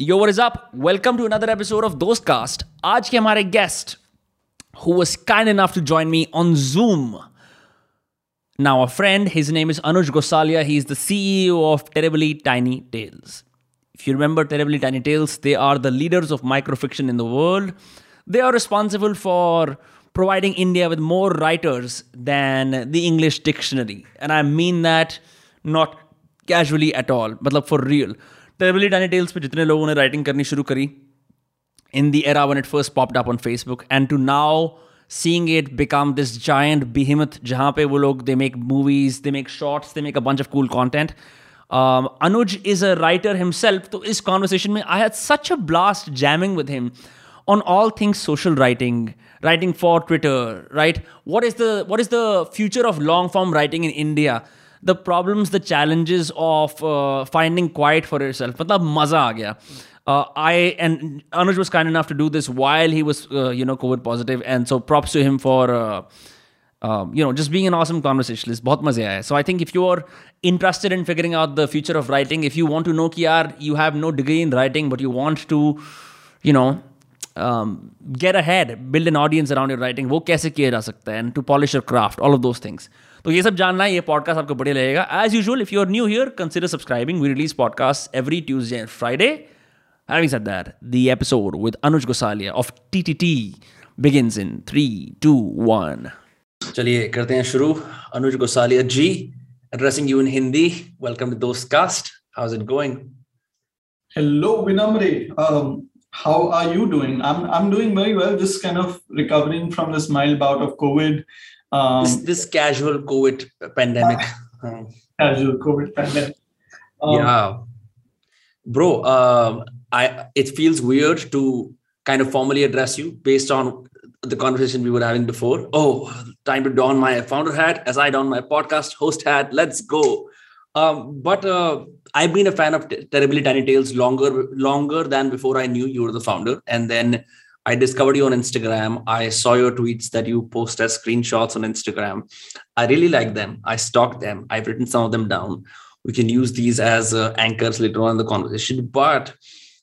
Yo, what is up? Welcome to another episode of Dostcast. आज के हमारे guest who was kind enough to join me on Zoom. Now, a friend, his name is Anuj Gosalia. He's the CEO of Terribly Tiny Tales. If you remember Terribly Tiny Tales, they are the leaders of microfiction in the world. They are responsible for providing India with more writers than the English dictionary. And I mean that not casually at all, but for real. Terribly tiny tales पर जितने लोगों ने writing करनी शुरू करी in the era when it first popped up on Facebook and to now seeing it become this giant behemoth जहाँ पे वो लोग they make movies they make shorts they make a bunch of cool content Anuj is a writer himself तो इस conversation में I had such a blast jamming with him on all things social writing writing for Twitter right what is the what is the future of long form writing in India the problems, the challenges of uh, finding quiet for yourself. मतलब मजा आ गया. Uh, I and Anuj was kind enough to do this while he was, uh, you know, COVID positive, and so props to him for, uh, um, you know, just being an awesome conversationalist. बहुत मजे आया. So I think if you are interested in figuring out the future of writing, if you want to know कि यार you have no degree in writing, but you want to, you know, um, get ahead, build an audience around your writing, वो कैसे किया जा सकता है, and to polish your craft, all of those things. तो ये सब जानना है ये पॉडकास्ट आपको बढ़िया लगेगा as usual if you are new here consider subscribing we release podcast every Tuesday and Friday Having said that, the episode with Anuj Gosalia of TTT begins in three, two, one. चलिए करते हैं शुरू अनुज गोसालिया जी addressing you in Hindi. Welcome to Dostcast. How's it going? Hello, Vinamre. Um, how are you doing? I'm I'm doing very well. Just kind of recovering from this mild bout of COVID. Um, this, this, casual COVID pandemic. casual COVID pandemic. Um, yeah, bro. Uh, I it feels weird to kind of formally address you based on the conversation we were having before. Oh, time to don my founder hat as I don my podcast host hat. Let's go. Um, but uh, I've been a fan of Terribly Tiny Tales longer, longer than before I knew you were the founder, and then I discovered you on Instagram. I saw your tweets that you post as screenshots on Instagram. I really like them. I stalked them. I've written some of them down. We can use these as uh, anchors later on in the conversation. But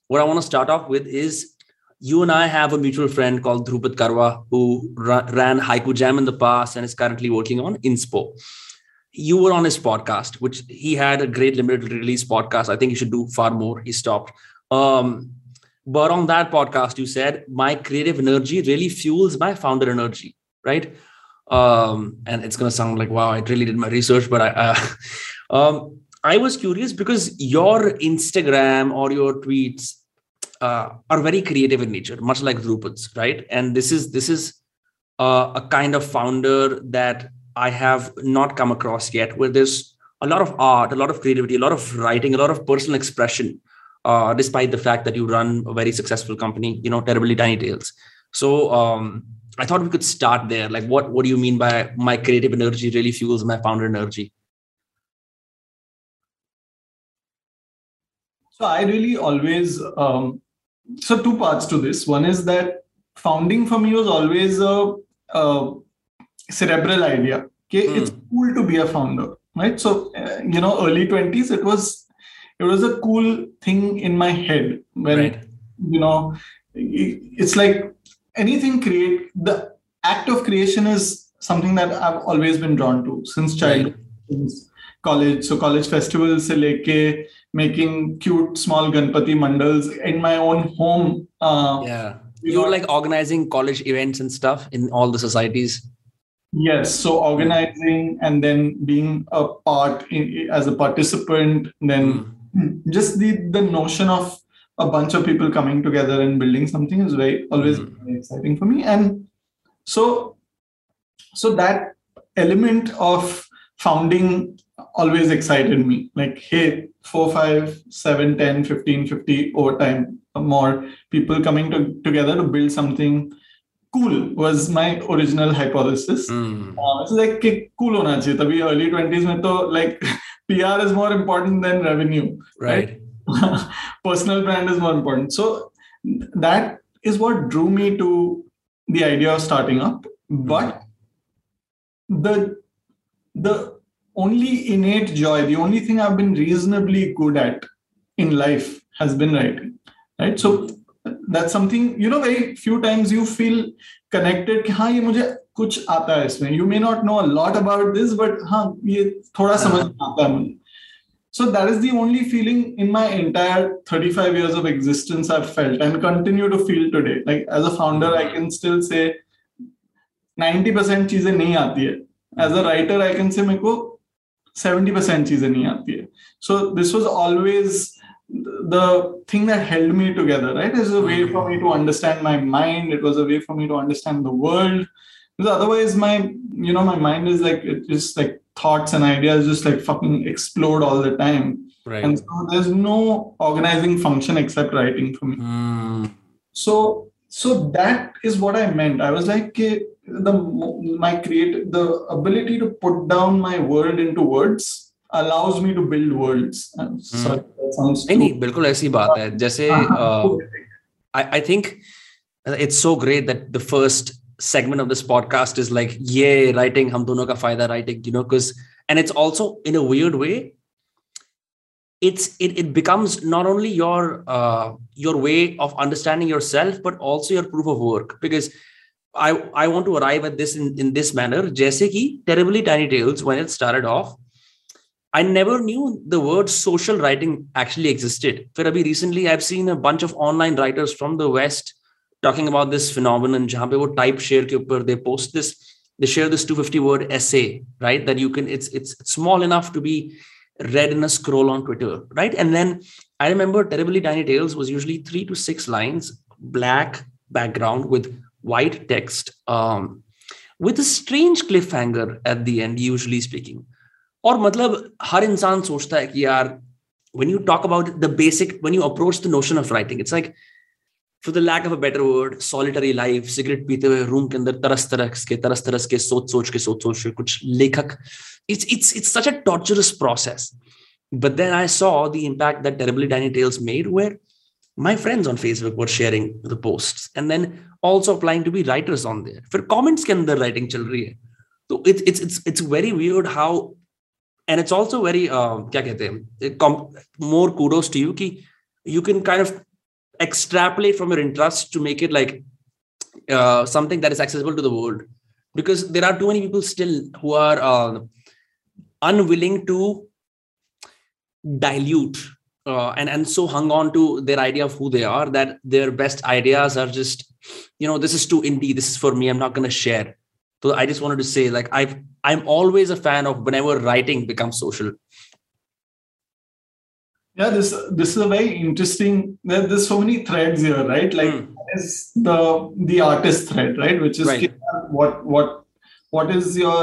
what I want to start off with is you and I have a mutual friend called Dhrupad Karwa who ran Haiku Jam in the past and is currently working on Inspo. You were on his podcast, which he had a great limited release podcast. I think he should do far more. He stopped. Um, but on that podcast, you said my creative energy really fuels my founder energy, right? Um, and it's going to sound like, wow, I really did my research, but I, uh, um, I was curious because your Instagram or your tweets uh, are very creative in nature, much like Dhrupad's, right? And this is this is uh, a kind of founder that I have not come across yet, where there's a lot of art, a lot of creativity, a lot of writing, a lot of personal expression uh, despite the fact that you run a very successful company, you know, terribly tiny tales. So um, I thought we could start there. Like, what what do you mean by my creative energy really fuels my founder energy? So I really always um, so two parts to this. One is that founding for me was always a, a cerebral idea. Okay, mm. it's cool to be a founder, right? So uh, you know, early twenties, it was it was a cool thing in my head when right. you know it's like anything create the act of creation is something that i've always been drawn to since childhood right. since college. So college festivals se leke making cute small ganpati mandals in my own home uh, yeah. you were like organizing college events and stuff in all the societies? Yes. So organizing and then being a part in, as a participant then mm just the the notion of a bunch of people coming together and building something is very always mm. very exciting for me and so so that element of founding always excited me like hey 4 5 7 10 15 50 over time more people coming to, together to build something cool was my original hypothesis mm. uh, it's like cool hona chahiye tabhi early 20s mein to like PR is more important than revenue. Right. right? Personal brand is more important. So that is what drew me to the idea of starting up. Hmm. But the the only innate joy, the only thing I've been reasonably good at in life has been writing. Right. So that's something, you know, very few times you feel connected. Ki, कुछ आता है इसमें you may not know a lot about this but हाँ ये थोड़ा समझ आता है मुझे so that is the only feeling in my entire 35 years of existence I've felt and continue to feel today. Like as a founder, I can still say 90% चीजें नहीं आती है. As a writer, I can say मेरे को 70% चीजें नहीं आती है. So this was always the thing that held me together, right? It was a way for me to understand my mind. It was a way for me to understand the world. Because otherwise, my you know my mind is like it just like thoughts and ideas just like fucking explode all the time. Right. And so there's no organizing function except writing for me. Mm. So so that is what I meant. I was like eh, the my create the ability to put down my world into words allows me to build worlds. I'm sorry, that sounds नहीं too- नहीं बिल्कुल ऐसी बात है जैसे uh, I, I think it's so great that the first segment of this podcast is like, yay, writing, hum dono ka fayda writing, you know, because, and it's also in a weird way, it's, it, it becomes not only your, uh, your way of understanding yourself, but also your proof of work, because I, I want to arrive at this in, in this manner. Jaise ki Terribly Tiny Tales, when it started off, I never knew the word social writing actually existed. Firabi, recently I've seen a bunch of online writers from the West talking about this phenomenon जहाँ पे वो type share के ऊपर they post this they share this 250 word essay right that you can it's it's small enough to be read in a scroll on Twitter right and then I remember Terribly Tiny Tales was usually three to six lines black background with white text um, with a strange cliffhanger at the end usually speaking और मतलब हर इंसान सोचता है कि यार when you talk about the basic when you approach the notion of writing it's like for the lack of a better word solitary life cigarette पीते हुए room के अंदर तरस तरस के तरस तरस के सोच सोच के सोच सोच के कुछ लेखक it's it's it's such a torturous process but then I saw the impact that terribly tiny tales made where my friends on Facebook were sharing the posts and then also applying to be writers on there फिर comments के अंदर writing चल रही है तो it's it's it's it's very weird how and it's also very uh, क्या कहते हैं com- more kudos to you कि you can kind of extrapolate from your interest to make it like uh, something that is accessible to the world. Because there are too many people still who are uh, unwilling to dilute uh, and and so hung on to their idea of who they are that their best ideas are just you know this is too indie this is for me i'm not going to share. So i just wanted to say like i've i'm always a fan of whenever writing becomes social yeah this this is a very interesting there, there's so many threads here right like Mm. is the the artist thread right which is Right. what what what is your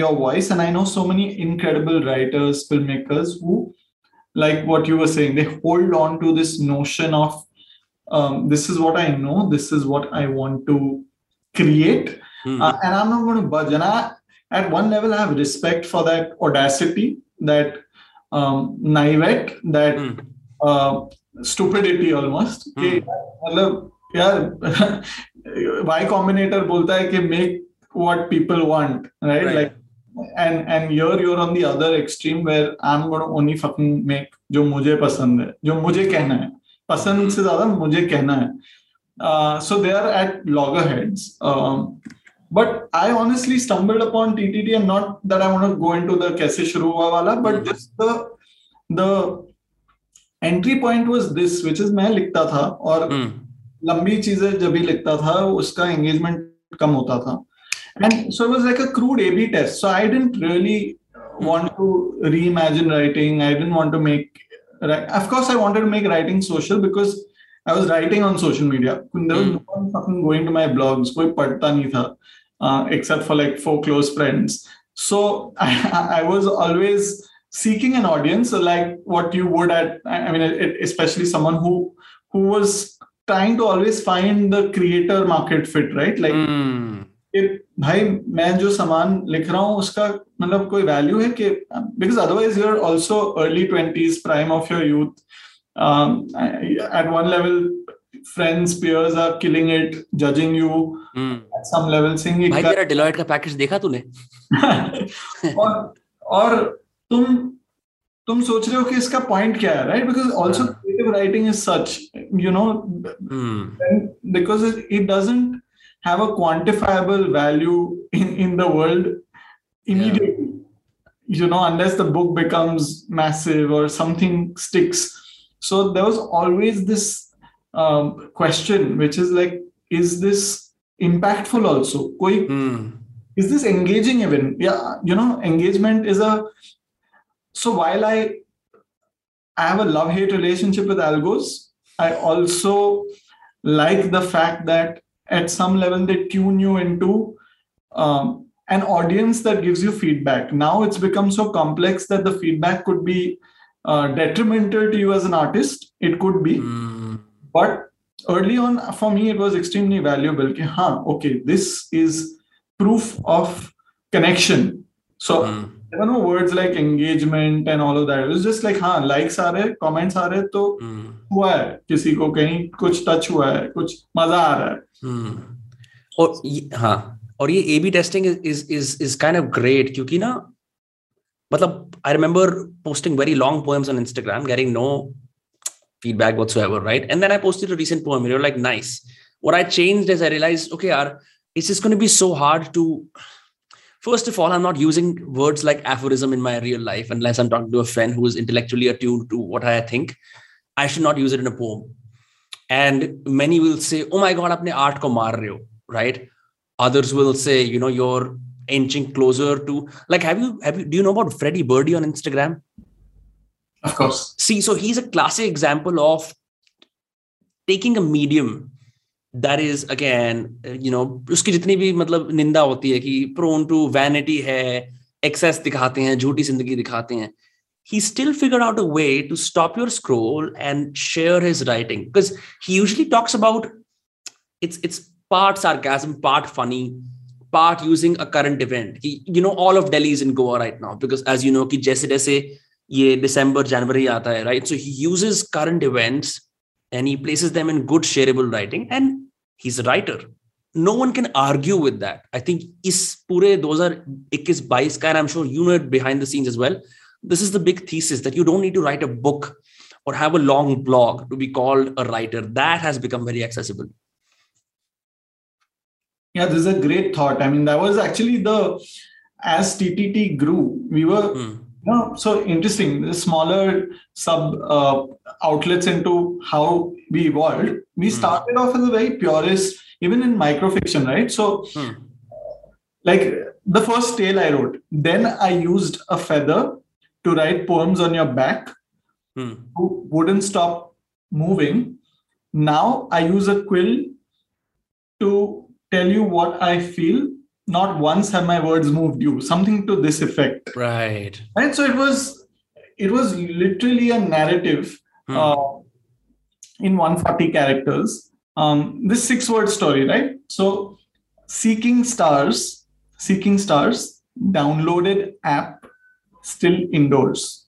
your voice and i know so many incredible writers filmmakers who like what you were saying they hold on to this notion of um, this is what i know this is what i want to create Hmm. uh, and i'm not going to budge and i at one level i have respect for that audacity that um, Hmm. uh, stupidity almost कि मतलब यार y combinator बोलता है कि make what people want right, Right. like and and here you're on the other extreme where I'm going to only fucking make जो मुझे पसंद है जो मुझे कहना है पसंद से ज़्यादा मुझे कहना है uh, so they are at loggerheads um, but I honestly stumbled upon TTT and not that I want to go into the कैसे शुरू हुआ वाला but Mhm. just the the entry point was this which is मैं लिखता था और Hmm. लंबी चीजें जब भी लिखता था उसका एंगेजमेंट कम होता था and so was like a crude A B test so I didn't really want to reimagine writing i didn't want to make ri- of course i wanted to make writing social because i was writing on social media there was Hmm. no one fucking going to my blogs कोई पढ़ता नहीं था uh, except for like four close friends so I, I was always seeking an audience like what you would at i I mean it, especially someone who who was trying to always find the creator market fit right like Hmm. कि भाई मैं जो सामान लिख रहा हूँ उसका मतलब कोई वैल्यू है कि because otherwise you're also early twenties prime of your youth at one level friends peers are killing it judging you Hmm. at some level saying भाई तेरा डिलॉयट का पैकेज देखा तूने और और तुम तुम सोच रहे हो कि इसका पॉइंट क्या है राइट बिकॉज़ ऑल्सो हाँ. Creative writing is such you know Hmm. because it, it doesn't have a quantifiable value in in the world immediately you know unless the book becomes massive or something sticks so there was always this um, question which is like is this impactful also? Koi, Hmm. is this engaging even? Yeah you know engagement is a so while i i have a love hate relationship with algos i also like the fact that at some level they tune you into um, an audience that gives you feedback. Now it's become so complex that the feedback could be uh, detrimental to you as an artist. It could be. Hmm. But early on for me it was extremely valuable कि हाँ okay this is proof of connection so no words like engagement and all of that is just like हाँ likes आ रहे हैं comments आ रहे हैं तो mm. हुआ है। किसी को कहीं कुछ टच हुआ है कुछ मज़ा आ रहा है। Mm. और हाँ और ये A B testing is kind of great क्योंकि ना मतलब I remember posting very long poems on Instagram getting no feedback whatsoever right? And then i posted a recent poem and you're like nice. What i changed is i realized okay yaar, it's just going to be so hard to first of all i'm not using words like aphorism in my real life unless i'm talking to a friend who is intellectually attuned to what i think. I should not use it in a poem. And many will say oh my god apne art ko maar rahe ho right? Others will say you know you're inching closer to like have you have you do you know about freddy birdy on instagram of course see so he's a classic example of taking a medium that is again uh, you know उसकी जितनी भी मतलब निंदा होती है कि prone to vanity है excess दिखाते हैं झूठी जिंदगी दिखाते हैं he still figured out a way to stop your scroll and share his writing because he usually talks about it's it's part sarcasm part funny part using a current event he, you know all of delhi is in goa right now because as you know कि जैसे जैसे ये दिसंबर जनवरी आता है right so he uses current events and he places them in good shareable writing and he is a writer no one can argue with that i think इस पूरे 2021 22 का and i'm sure you know it behind the scenes as well this is the big thesis that you don't need to write a book or have a long blog to be called a writer that has become very accessible yeah this is a great thought i mean that was actually the as ttt grew we were Hmm. No, so interesting. The smaller sub uh, outlets into how we evolved. We Hmm. started off as a very purist, even in microfiction, right? So, Hmm. like the first tale I wrote, then I used a feather to write poems on your back Hmm. who wouldn't stop moving. Now I use a quill to tell you what I feel. Not once have my words moved you. Something to this effect. Right. Right? So it was it was literally a narrative Hmm. uh, in 140 characters. Um, this six word story right? So seeking stars seeking stars downloaded app still indoors.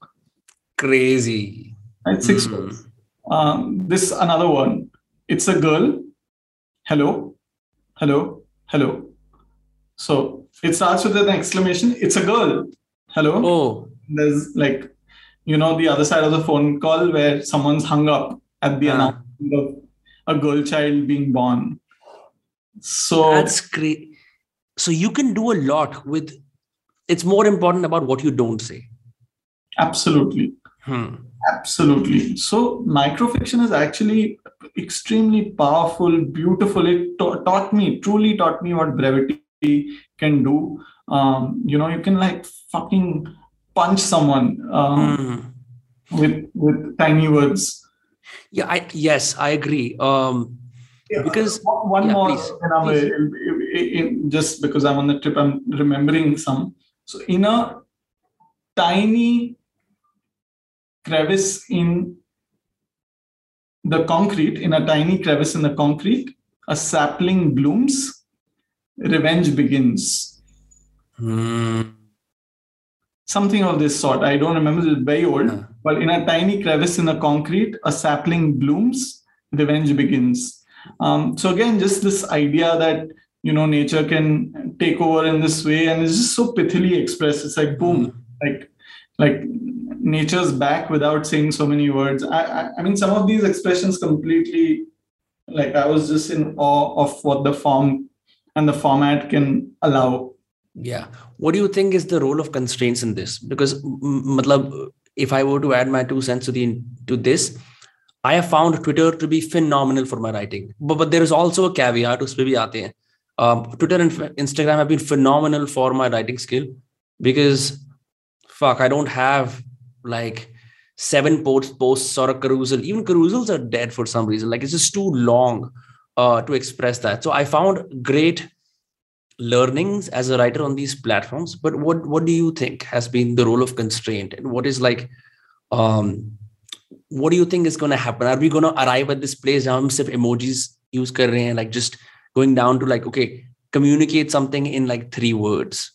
Crazy. Right? Six Hmm. words. Um, this another one. It's a girl. Hello? Hello? Hello so it starts with an exclamation it's a girl hello oh there's like you know the other side of the phone call where someone's hung up at the Ah. announcement of a girl child being born so That's great. So you can do a lot with. It's more important about what you don't say. absolutely Hmm. absolutely so microfiction is actually extremely powerful beautiful it ta- taught me truly taught me what brevity can do um, you know you can like fucking punch someone um, Hmm. with with tiny words Yeah. I yes, I agree. Um. Yeah, Because- one one yeah, more, please, please. in- in- just because I'm on the trip, I'm remembering some. So, in a tiny crevice in the concrete, in a tiny crevice in the concrete, a sapling blooms, revenge begins. Hmm. Something of this sort. I don't remember, it's very old. Huh. But in a tiny crevice in the concrete, a sapling blooms, revenge begins. Um, so again, just this idea that you know nature can take over in this way, and it's just so pithily expressed. It's like boom, like like nature's back without saying so many words. I, I, I mean, some of these expressions completely, like I was just in awe of what the form and the format can allow. Yeah. What do you think is the role of constraints in this? Because, matlab, if I were to add my two cents to the to this, I have found Twitter to be phenomenal for my writing. But, but there is also a caveat. Uspe bhi. Um, Twitter and Instagram have been phenomenal for my writing skill because fuck, I don't have like seven posts, posts or a carousel. Even carousels are dead for some reason. Like it's just too long uh, to express that. So I found great learnings as a writer on these platforms. But what what do you think has been the role of constraint, and what is like, um, what do you think is going to happen? Are we going to arrive at this place now? हम सिर्फ emojis use कर रहे हैं, like just going down to like okay, communicate something in like three words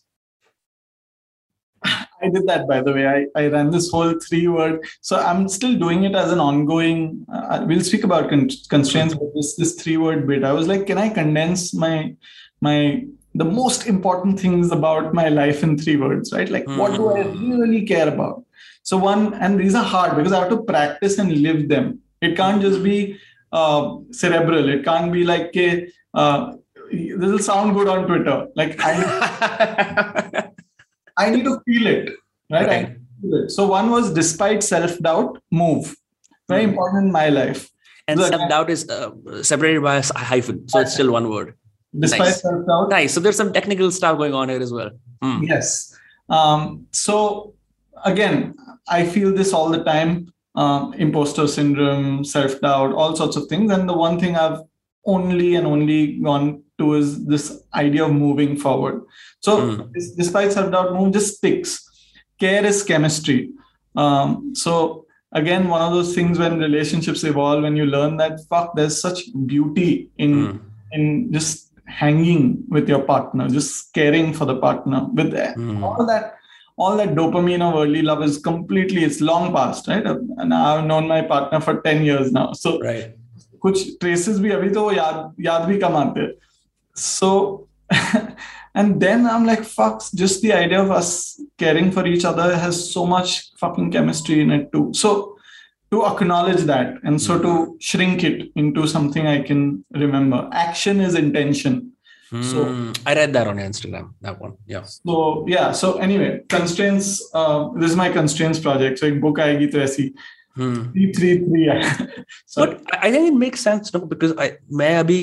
I did that by the way. I, I ran this whole three word. So I'm still doing it as an ongoing. Uh, we'll speak about con- constraints, but this this three word bit. I was like, can I condense my my the most important things about my life in three words, right? Like, mm-hmm. what do I hmm. really care about? So one, and these are hard because I have to practice and live them. It can't just be uh, cerebral. It can't be like, uh, this will sound good on Twitter. Like I. I need to feel it, right? Okay. It. So one was despite self doubt, move. Very mm-hmm. important in my life. And so self doubt is uh, separated by a hyphen, so it's still one word. Despite nice. self doubt. Nice. So there's some technical stuff going on here as well. Mm. Yes. Um, so again, I feel this all the time. Um, imposter syndrome, self doubt, all sorts of things. And the one thing I've only and only gone to is this idea of moving forward. So mm. despite self-doubt, move just sticks. Care is chemistry. Um, so again, one of those things when relationships evolve, when you learn that fuck, there's such beauty in mm. in just hanging with your partner, just caring for the partner. With mm. all that, all that dopamine of early love is completely it's long past, right? And I've known my partner for 10 years now. So right. कुछ traces भी अभी तो याद याद भी कम आते so and then i'm like fuck just the idea of us caring for each other has so much fucking chemistry in it too so to acknowledge that and so to shrink it into something i can remember action is intention so hmm. i read that on instagram that one yeah so yeah so anyway constraints uh, this is my constraints project so एक book आएगी तो ऐसी Hmm. Three, three, three. but I think it makes sense no? because I, मैं अभी,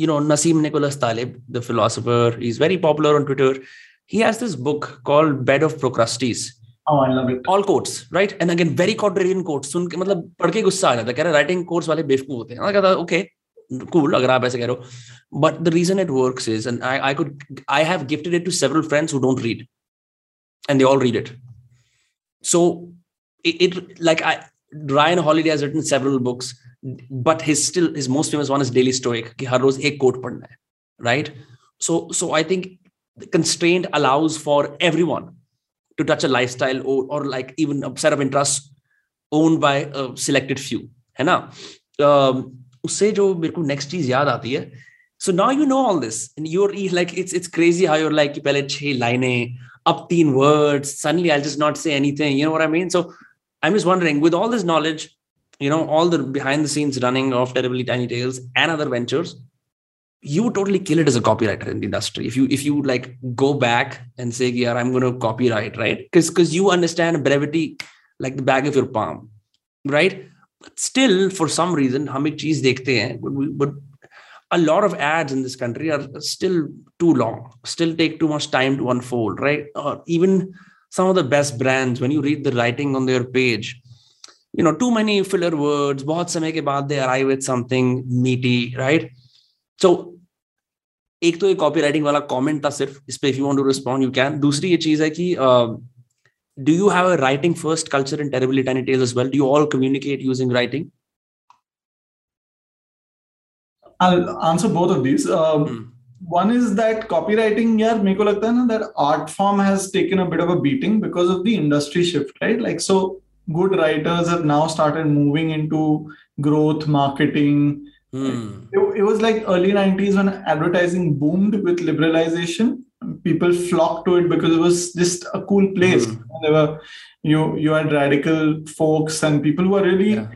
you know Nassim Nicholas Taleb, the philosopher, he's very popular on Twitter. He has this book called Bed of Procrustes. Oh, I love it. All quotes, right? And again, very contrarian quotes. So, के मतलब पढ़ के गुस्सा आ जाता कह रहा writing course वाले बेवकूफ होते हैं कहता ओके cool अगर आप ऐसे कह रहे हो but the reason it works is and I could, I have gifted it to several friends who don't read, and they all read it. So, it like, I Ryan Holiday has written several books. But his still his most famous one is daily stoic कि हर रोज एक quote पढ़ना है right so so I think constraint allows for everyone to touch a lifestyle और like even set of interest own by selected few है ना? Uh, उससे जो मेरे को नेक्स्ट चीज़ याद आती है so now you know all this your like it's it's crazy how your like पहले छह लाइनें अब तीन words suddenly I just not say anything you know were I mean so I mean just with all this knowledge you know, all the behind the scenes running of Terribly Tiny Tales and other ventures, you totally kill it as a copywriter in the industry. If you if you like go back and say, yeah, I'm gonna copyright, right? Because because you understand brevity like the back of your palm, right? But still, for some reason, many cheese dekhte hain, but, we, but a lot of ads in this country are still too long, still take too much time to unfold, right? Or even some of the best brands when you read the writing on their page you know too many filler words bahut samay ke baad they arrive with something meaty right so एक तो ये copy writing वाला comment था सिर्फ इस पे if you want to respond you can दूसरी ये चीज है कि do you have a writing first culture in terribly tiny tales as well do you all communicate using writing i'll answer both of these um, hmm one is that copywriting yeah मेरे को लगता है ना that art form has taken a bit of a beating because of the industry shift right like so good writers have now started moving into growth marketing. Hmm. it, it, was like early 90s when advertising boomed with liberalization. People flocked to it because it was just a cool place. Hmm. there were you you had radical folks and people who are really yeah.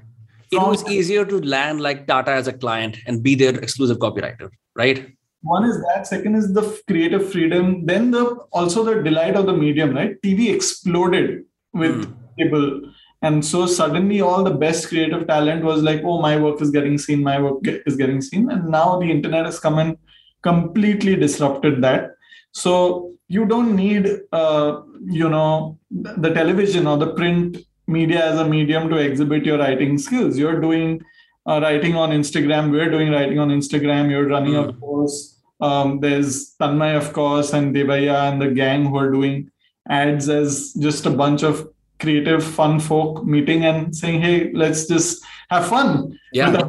it was easier to land like tata as a client and be their exclusive copywriter right? One is that. Second is the creative freedom. Then the also the delight of the medium right? Tv exploded with mm. cable and so suddenly all the best creative talent was like oh my work is getting seen my work is getting seen. And now the internet has come and completely disrupted that. So you don't need uh, you know the television or the print media as a medium to exhibit your writing skills. You're doing uh, writing on instagram. We're doing writing on instagram. You're running mm. a course. Um, there's tanmay of course and devaiah and the gang who are doing ads as just a bunch of creative fun folk meeting and saying hey let's just have fun yeah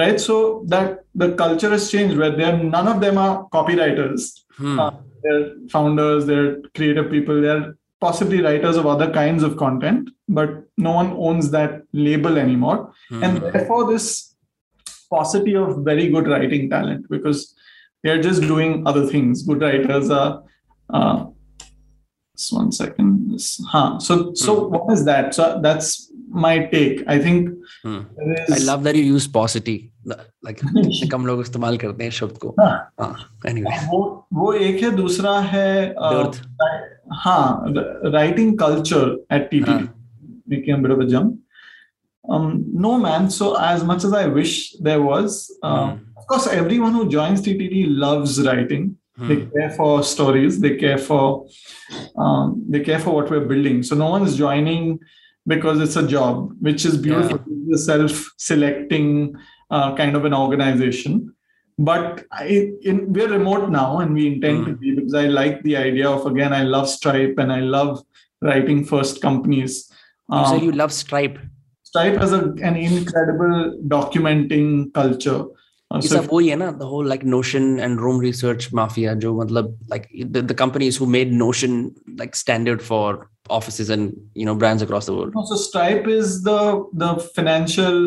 right so that the culture has changed where they're none of them are copywriters hmm. uh, they're founders, they're creative people, they're possibly writers of other kinds of content, but no one owns that label anymore. Mm. And therefore, this paucity of very good writing talent because they're just doing other things. Good writers are. Uh, just one second. huh. So, so mm. what is that? So that's my take. I think. Mm. Is, I love that you use paucity. like कम लोग इस्तेमाल करते हैं शब्द को anyway वो वो एक है दूसरा है हाँ writing culture eight TT making a bit of a jump um no man so as much as i wish there was uh, mm. of course everyone who joins ttt loves writing they care for stories they care for um, they care for what we're building so no one's joining because it's a job which is beautiful yeah. self-selecting uh, kind of an organization. But I, in, we're remote now and we intend to be because I like the idea of, again, I love Stripe and I love writing first companies. Um, so you love Stripe? Stripe has a, an incredible documenting culture. Uh, so वही है ना the whole like Notion and Roam Research mafia जो मतलब like the, the companies who made Notion like standard for offices and you know brands across the world. So Stripe is the the financial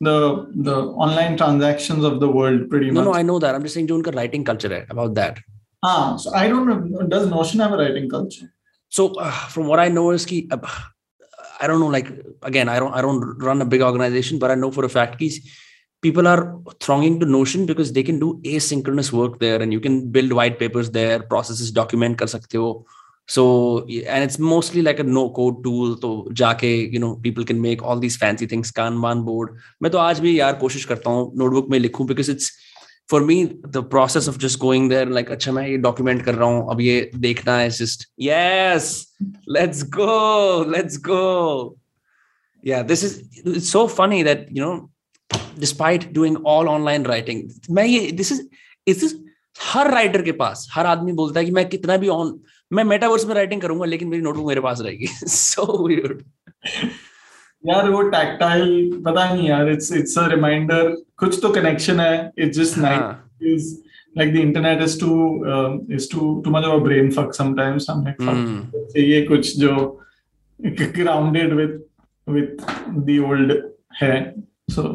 the the online transactions of the world pretty no, much. No, I know that. I'm just saying जो उनका writing culture है about that. Ah, so I don't know. Does Notion have a writing culture? So uh, from what I know is ki, uh, I don't know. Like again, I don't I don't run a big organization, but I know for a fact ki people are thronging to Notion because they can do asynchronous work there, and you can build white papers there, processes, document kar sakte ho so and it's mostly like a no code tool तो जाके you know people can make all these fancy things kanban board मैं तो आज भी यार कोशिश करता हूँ notebook में लिखूं because it's for me the process of just going there like अच्छा मैं ये document कर रहा हूँ अब ये देखना है just yes let's go let's go yeah this is it's so funny that you know despite doing all online writing मैं ये this is is this हर राइटर के पास हर आदमी बोलता है कि मैं कितना भी ऑन मैं मेटावर्स में राइटिंग करूँगा लेकिन मेरी नोटबुक मेरे पास रहेगी सो वियर्ड यार वो टैक्टाइल पता नहीं यार इट्स इट्स अ रिमाइंडर कुछ तो कनेक्शन है it's just nice like the internet is too uh, is too too much of a brain fuck sometimes i'm like fuck चाहिए कुछ जो grounded with with the old है so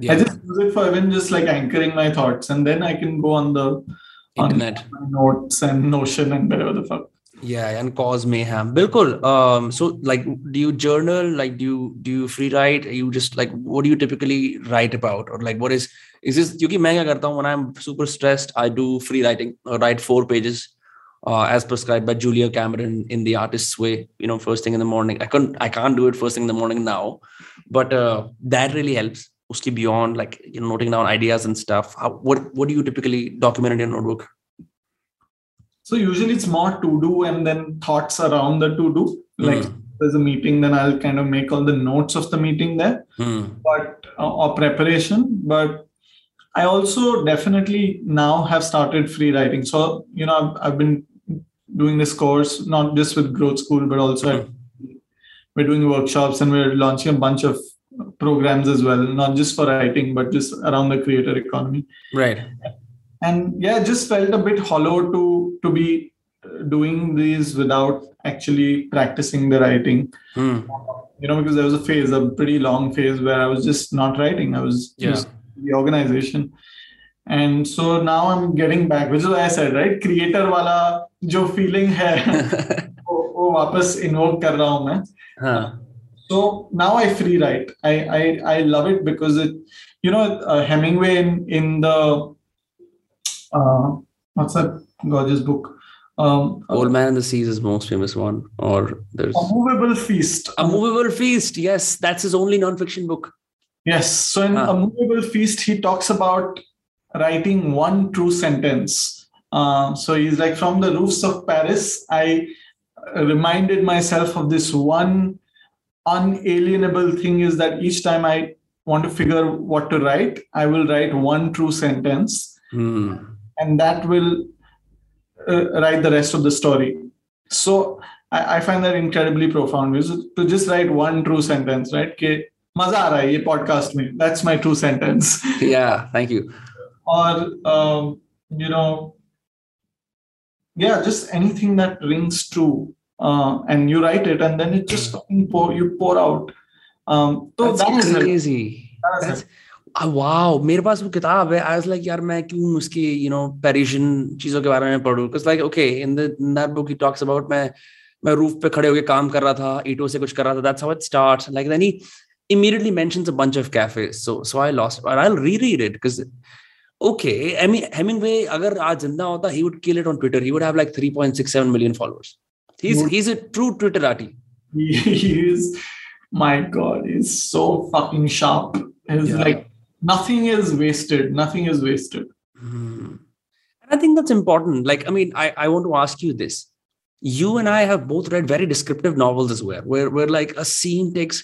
yeah. I just use it for even just like anchoring my thoughts and then I can go on the internet notes and notion and whatever the fuck yeah and cause mayhem bilkul um so like do you journal like do you do you free write you just like what do you typically write about or like what is is this क्योंकि मैं क्या करता हूँ when I'm super stressed I do free writing or write four pages uh, as prescribed by Julia Cameron in the artist's way you know first thing in the morning I couldn't I can't do it first thing in the morning now but uh, that really helps beyond like you know noting down ideas and stuff How, what what do you typically document in your notebook so usually it's more to do and then thoughts around the to do like mm. there's a meeting then i'll kind of make all the notes of the meeting there mm. but uh, or preparation but i also definitely now have started free writing so you know i've, I've been doing this course not just with growth school but also mm. at, we're doing workshops and we're launching a bunch of programs as well, not just for writing, but just around the creator economy. Right. And yeah, just felt a bit hollow to to be doing these without actually practicing the writing. Hmm. You know, because there was a phase, a pretty long phase where I was just not writing. I was yeah. just the organization. And so now I'm getting back, which is why I said, right? Creator wala jo feeling hai, वो को वापस invoke कर रहा हूँ मैं हाँ so now I free write. I I, I love it because it, you know, uh, Hemingway in in the uh, what's that gorgeous book? Um, Old Man and the Sea is his most famous one. Or there's a movable feast. A movable feast. Yes, that's his only non-fiction book. Yes. So in Ah. a movable feast, he talks about writing one true sentence. Uh, so he's like, from the roofs of Paris, I reminded myself of this one unalienable thing is that each time I want to figure what to write, I will write one true sentence, Hmm. and that will uh, write the rest of the story. So I, I find that incredibly profound. Because to just write one true sentence, right? कि मजा आ रहा है ये podcast में. That's my true sentence. Yeah, thank you. or um, you know, yeah, just anything that rings true, uh, and you write it, and then it just fucking pour you pour out. Um, so That's that is crazy. That's Ah, wow मेरे पास वो किताब है आई was like यार मैं क्यों उसकी you know पेरिशियन चीज़ों के बारे में पढूं cuz like okay in the in that book he talks about मैं मैं रूफ पे खड़े होके काम कर रहा था ईंटों से कुछ कर रहा था that's how it starts like then he immediately mentions a bunch of cafes so so I lost but I'll reread it because okay I mean Hemingway अगर आज ज़िंदा होता he would kill it on Twitter he would have like 3.67 million followers he's he's a true Twitterati he is my god he's so fucking sharp he's Yeah. like nothing is wasted nothing is wasted Hmm. And I think that's important. Like, I mean, I, I want to ask you this. You and I have both read very descriptive novels as well, where where like a scene takes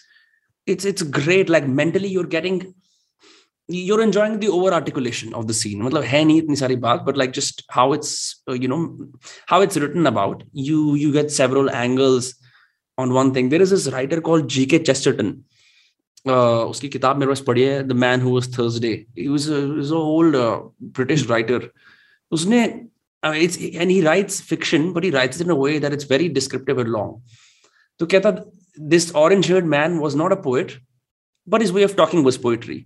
it's it's great. Like mentally, you're getting you're enjoying the over articulation of the scene. मतलब है नहीं इतनी सारी बात, but like just how it's uh, you know how it's written about. You you get several angles on one thing. There is this writer called G.K. Chesterton. Uh, उसकी किताब मेरे पास पढ़ी है the man who was Thursday he was was a old British writer उसने uh, it's and he writes fiction but he writes it in a way that it's very descriptive and long तो कहता this orange haired man was not a poet but his way of talking was poetry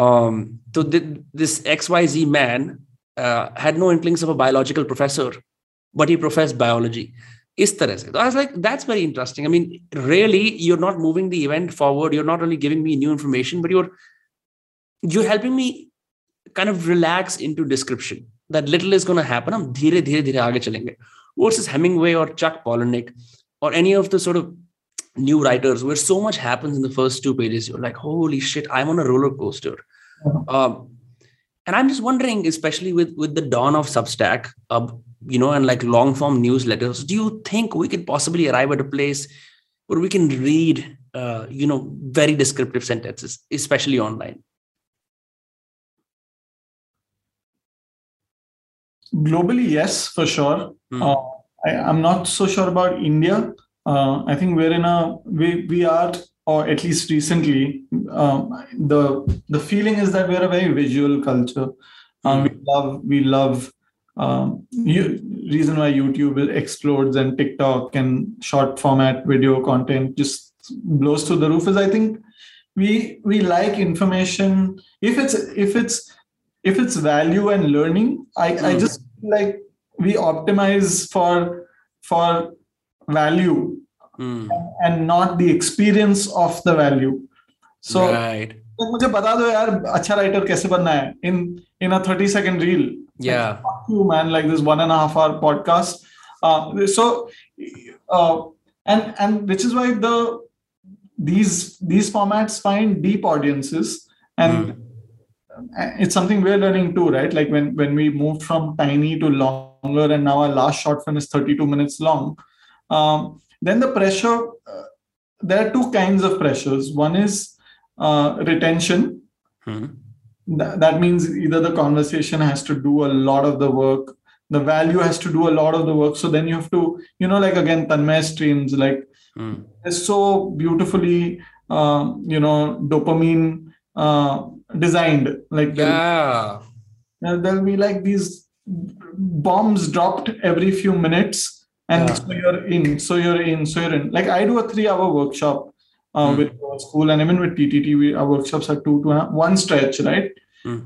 um so th- this xyz man uh, had no inklings of a biological professor but he professed biology is tarah se. So I was like, that's very interesting. I mean, really, you're not moving the event forward. You're not only giving me new information, but you're you're helping me kind of relax into description. That little is going to happen. हम धीरे धीरे धीरे आगे चलेंगे. Versus Hemingway or Chuck Palahniuk or any of the sort of new writers where so much happens in the first two pages. You're like, holy shit, I'm on a roller coaster. Um, and I'm just wondering, especially with with the dawn of Substack, uh, you know, and like long form newsletters, do you think we could possibly arrive at a place where we can read, uh, you know, very descriptive sentences, especially online? globally yes for sure Hmm. uh, I, i'm not so sure about india uh, i think we're in a we we are or at least recently um, the the feeling is that we're a very visual culture. Um, we love we love um, you, reason why youtube explodes and tiktok and short format video content just blows through the roof is i think we we like information. If it's if it's if it's value and learning i i Mm. just like we optimize for for value Hmm. and not the experience of the value so right. तो मुझे बता दो यार अच्छा writer कैसे बनना है in in a 30 second reel Yeah. fuck you man like this one and a half hour podcast uh, so uh, and and which is why the these these formats find deep audiences and it's something we're learning too right like when when we moved from tiny to longer and now our last short film is 32 minutes long um, then the pressure uh, there are two kinds of pressures one is uh, retention Hmm. Th- that means either the conversation has to do a lot of the work the value has to do a lot of the work so then you have to you know like again tanmay streams like Hmm. it's so beautifully um, you know dopamine uh, designed like there'll, Yeah. uh, there'll be like these bombs dropped every few minutes and Yeah. so you're in so you're in so you're in like i do a three hour workshop uh, Hmm. with our school and even with ttt we, our workshops are two two and a half- one stretch right Hmm.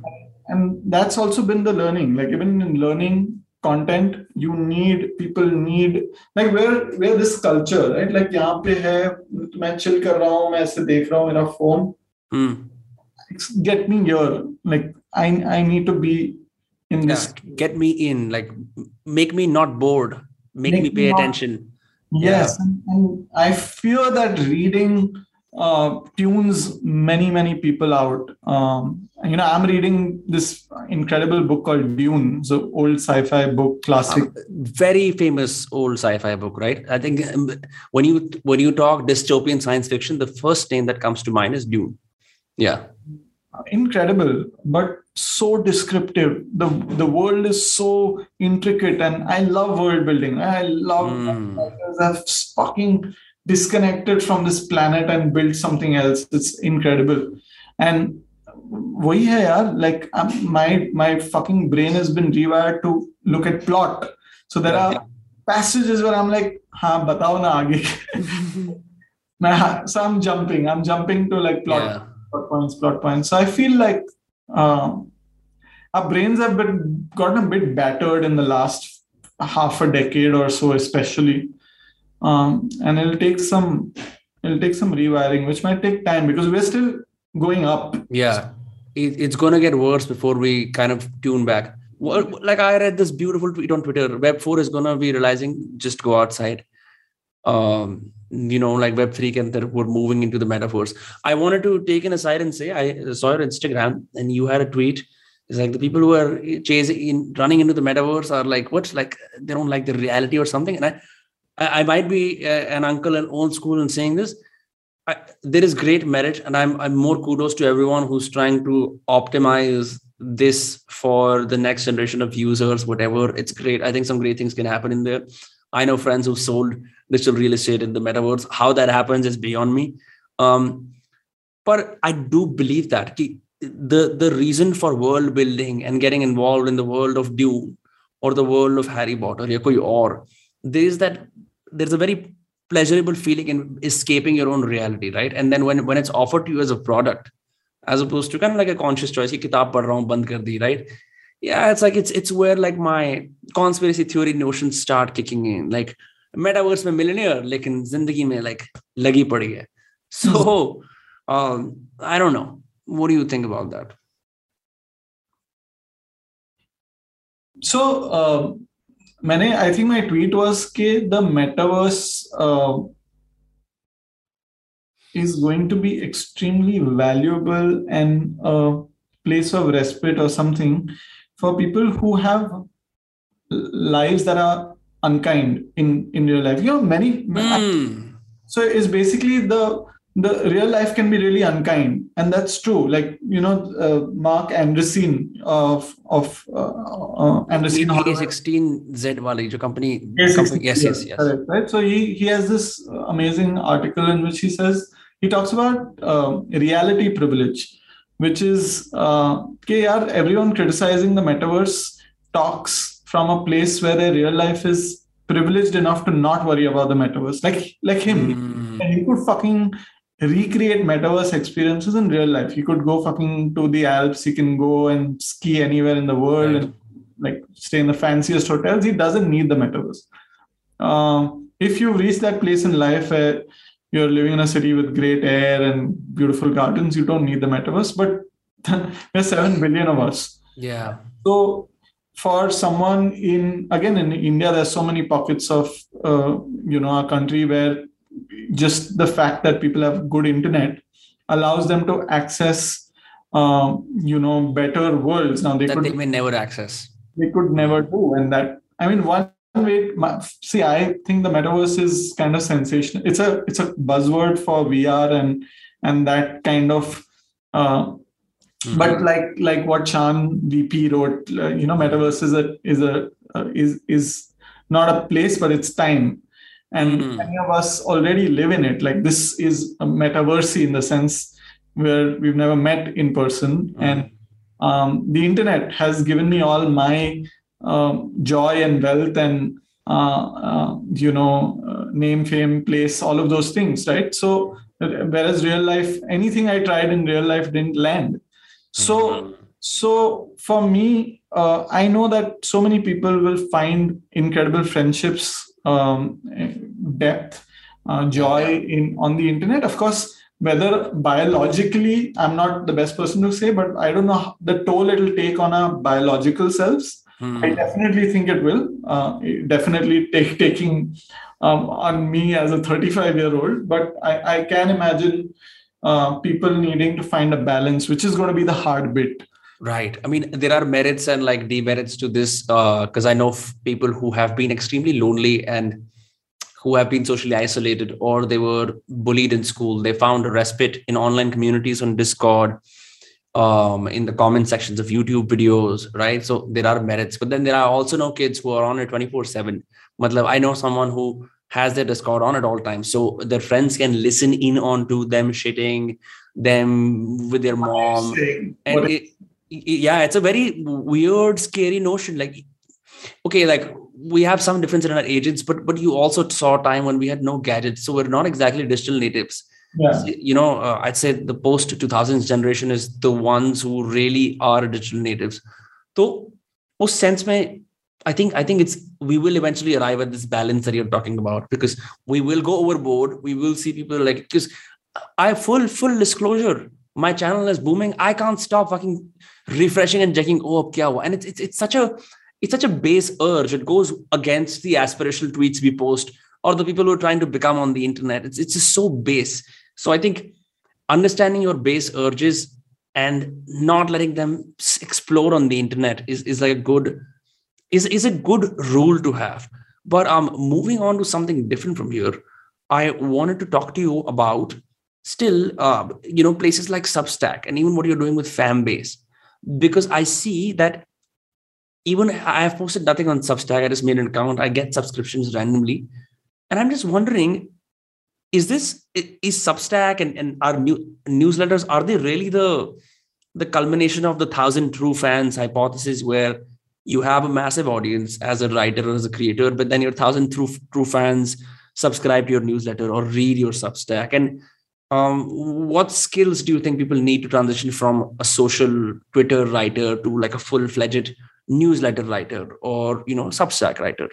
and that's also been the learning like even in learning content you need people need like where where this culture right like यहाँ पे है मैं chill कर रहा हूँ मैं ऐसे देख रहा हूँ मेरा phone Hmm. get me here like I I need to be in Yeah, this get me in like m- make me not bored make, Make me me pay not- attention. Yes, and, and I fear that reading uh, tunes many many people out. Um, you know, I'm reading this incredible book called Dune, so old sci-fi book, classic. Um, very famous old sci-fi book right? I think um, when you when you talk dystopian science fiction the first name that comes to mind is dune. Yeah incredible but so descriptive the the world is so intricate and i love world building i love Mm. writers have fucking disconnected from this planet and built something else it's incredible and वही है यार like um, my my fucking brain has been rewired to look at plot so there are passages where i'm like हाँ बताओ ना आगे मैं so i'm jumping i'm jumping to like plot yeah plot points, plot points. So I feel like um, our brains have been gotten a bit battered in the last half a decade or so, especially. Um, and it'll take some it'll take some rewiring, which might take time because we're still going up. yeah it, it's going to get worse before we kind of tune back like i read this beautiful tweet on twitter web 4 is going to be realizing just go outside um you know like web 3 can that we're moving into the metaverse. I wanted to take an aside and say i saw your instagram and you had a tweet. It's like the people who are chasing in running into the metaverse are like what's like they don't like the reality or something? And i i, I might be uh, an uncle and old school in saying this. I, there is great merit and I'm, I'm more kudos to everyone who's trying to optimize this for the next generation of users whatever. It's great. I think some great things can happen in there. I know friends who've sold digital real estate in the metaverse. How that happens is beyond me. Um, but i do believe that. The the reason for world building and getting involved in the world of dune or the world of harry potter aur, there is that there's a very pleasurable feeling in escaping your own reality right? And then when when it's offered to you as a product as opposed to kind of like a conscious choice ki kitab padh raha right? Yeah it's like it's it's where like my conspiracy theory notions start kicking in. Like metaverse में millionaire लेकिन जिंदगी में like लगी पड़ी है so um i don't know what do you think about that So uh, मैंने I think my tweet was कि the metaverse uh, is going to be extremely valuable and a place of respite or something for people who have lives that are unkind in in real life. You know many mm. so it's basically the the real life can be really unkind. And that's true. Like you know uh, Marc Andreessen of of uh, uh, Andreessen a16 z wali jo company, company yes yes yes. correct, right? So he he has this amazing article in which he says he talks about uh, reality privilege which is uh, yaar, everyone criticizing the metaverse talks from a place where their real life is privileged enough to not worry about the metaverse, like like him. And he could fucking recreate metaverse experiences in real life. He could go fucking to the Alps. He can go and ski anywhere in the world Right. and like stay in the fanciest hotels. He doesn't need the metaverse. Um, if you reach that place in life where you're living in a city with great air and beautiful gardens, you don't need the metaverse. But there's seven billion of us. yeah So for someone in again in India, there's so many pockets of uh, you know a country where just the fact that people have good internet allows them to access um, you know better worlds. Now they that could they may never access they could never do, and that I mean one way. See, I think the metaverse is kind of sensational. It's a it's a buzzword for VR and and that kind of. Uh, but like like what Shaan Puri wrote, uh, you know, metaverse is a is a uh, is is not a place, but it's time, and Mhm. many of us already live in it. Like this is a metaverse in the sense where we've never met in person, and um, the internet has given me all my um, joy and wealth and uh, uh, you know uh, name, fame, place, all of those things, right? So whereas real life, anything I tried in real life didn't land. So so for me, uh, I know that so many people will find incredible friendships, um, depth, uh, joy in on the internet. Of course, whether biologically, I'm not the best person to say, but I don't know the toll it'll take on our biological selves. Hmm. I definitely think it will. Uh, definitely take taking um, on me as a 35 year old, but I, I can imagine uh, people needing to find a balance, which is going to be the hard bit. Right. I mean, there are merits and like demerits to this Uh, because uh, I know f- people who have been extremely lonely and who have been socially isolated or they were bullied in school. They found a respite in online communities on Discord, um, in the comment sections of YouTube videos, right? So there are merits. But then there are also no kids who are on it 24 7. I know someone who has their Discord on at all times. So their friends can listen in on to them shitting, them with their mom. And it, yeah, it's a very weird, scary notion. Like, okay, like we have some difference in our ages, but but you also saw a time when we had no gadgets. So we're not exactly digital natives. Yeah. You know, uh, I'd say the post 2000s generation is the ones who really are digital natives. So, most sense mein, I think I think it's we will eventually arrive at this balance that you're talking about because we will go overboard. We will see people like because I full full disclosure, my channel is booming. I can't stop fucking refreshing and checking. Oh, kya and it's, it's it's such a it's such a base urge. It goes against the aspirational tweets we post or the people who are trying to become on the internet. It's it's just so base. So I think understanding your base urges and not letting them explore on the internet is is like a good is is a good rule to have. But um moving on to something different from here i wanted to talk to you about still uh, you know places like substack and even what you're doing with fanbase. Because i see that even i have posted nothing on substack. I just made an account. I get subscriptions randomly. And i'm just wondering is this is substack and, and our new newsletters are they really the the culmination of the thousand true fans hypothesis where you have a massive audience as a writer or as a creator, but then your thousand true true fans subscribe to your newsletter or read your Substack. And um, what skills do you think people need to transition from a social Twitter writer to like a full fledged newsletter writer or you know Substack writer?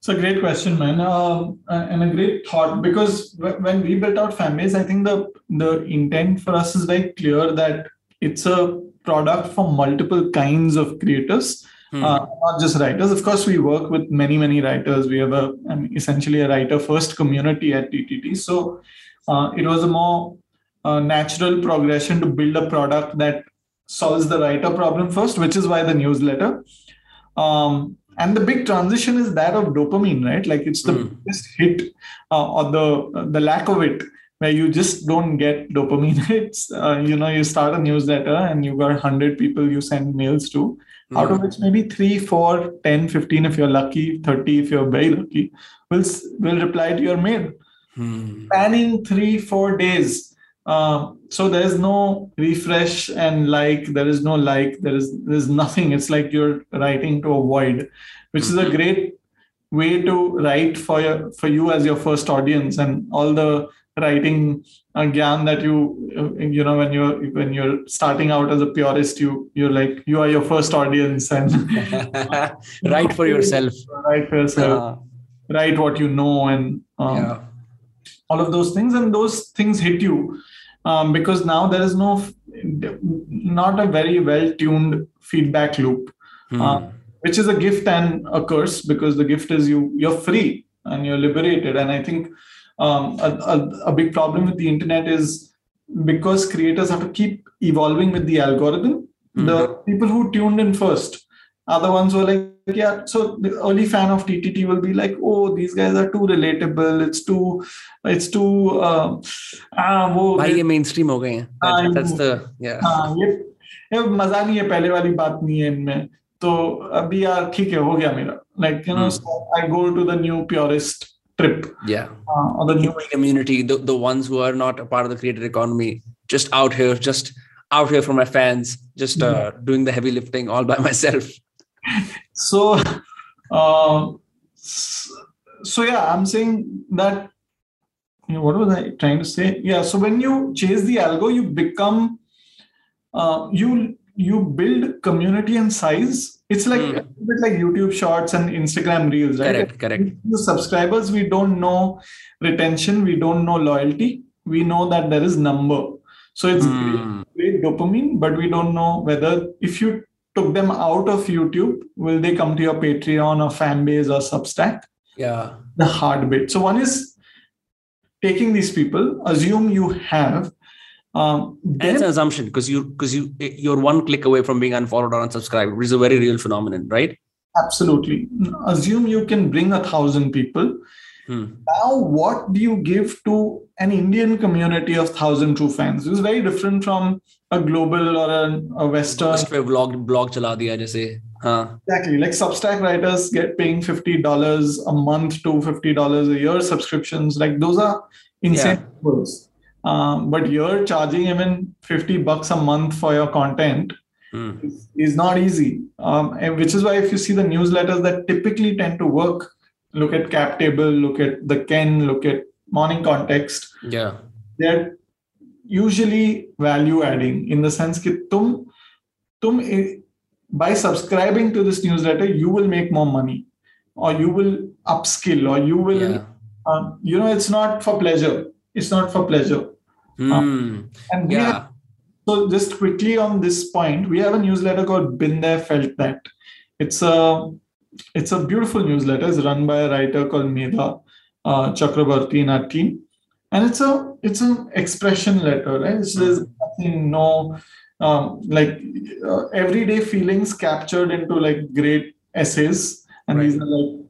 It's a great question, man, um, and a great thought. Because when we built out Fanbase, I think the the intent for us is very clear that it's a product for multiple kinds of creators, hmm. uh, not just writers. Of course, we work with many, many writers. We have a I mean, essentially a writer first community at TTT. So uh, it was a more uh, natural progression to build a product that solves the writer problem first, which is why the newsletter. Um, and the big transition is that of dopamine, right? Like it's the mm. biggest hit uh, or the the lack of it where you just don't get dopamine hits. Uh, you know, you start a newsletter and you got 100 people you send mails to, mm-hmm. out of which maybe 3, 4, 10, 15 if you're lucky, 30 if you're very lucky, will, will reply to your mail. Mm-hmm. Spanning 3, 4 days. Uh, so there's no refresh and like, there is no like, there is there's nothing. It's like you're writing to a void, which mm-hmm. is a hmm. great way to write for your for you as your first audience and all the writing a gyan that you you know when you're when you're starting out as a purist you you're like you are your first audience and write for yourself. Write for yourself. Uh, write what you know and um, yeah. all of those things. And those things hit you um, because now there is no not a very well tuned feedback loop hmm. uh, which is a gift and a curse because the gift is you you're free and you're liberated. And i think um, a, a, a, big problem with the internet is because creators have to keep evolving with the algorithm. Mm-hmm. The people who tuned in first are the ones who are like, yeah. So the early fan of TTT will be like, oh, these guys are too relatable. It's too, it's too. Uh, ah, वो भाई ये mainstream हो गए हैं. That, that's the yeah. हाँ ये ये मजा नहीं है पहले वाली बात नहीं है इनमें. तो अभी यार ठीक है हो गया मेरा. Like you know, hmm. so I go to the new purist trip. Yeah. Uh, or the new community, the, the ones who are not a part of the creator economy, just out here, just out here for my fans, just uh, doing the heavy lifting all by myself. So, uh, so yeah, I'm saying that. You know, what was I trying to say? Yeah. So when you chase the algo, you become uh, you you build community and size. It's like Hmm. a bit like YouTube Shorts and Instagram Reels, right? Correct, correct. The subscribers, we don't know retention, we don't know loyalty. We know that there is number. So it's great, Hmm. great dopamine, but we don't know whether if you took them out of YouTube, will they come to your Patreon or fan base or Substack? Yeah. The hard bit. So one is taking these people, assume you have. Um, That's an assumption because you because you eh, you're one click away from being unfollowed or unsubscribed, which is a very real phenomenon, right? Absolutely. Assume you can bring a thousand people. Hmm. Now, what do you give to an Indian community of thousand true fans? It's is very different from a global or a, a Western. Blog blog chala diya jaise. Huh. Exactly. Like Substack writers get paying $50 a month to $50 a year subscriptions. Like those are insane yeah. Um, but you're charging even 50 bucks a month for your content Hmm. is, is not easy. Um, and which is why if you see the newsletters that typically tend to work, look at Cap Table, look at the Ken, look at Morning Context, yeah they're usually value adding in the sense that tum, tum, eh, by subscribing to this newsletter, you will make more money or you will upskill or you will, yeah um, you know, it's not for pleasure. It's not for pleasure. Hmm. And we have yeah so just quickly on this point, we have a newsletter called Been There, Felt That. It's a it's a beautiful newsletter. It's run by a writer called Medha uh, Chakrabarti in our team, and it's a it's an expression letter, right? It's, there's nothing, no um, like uh, everyday feelings captured into like great essays, and these are like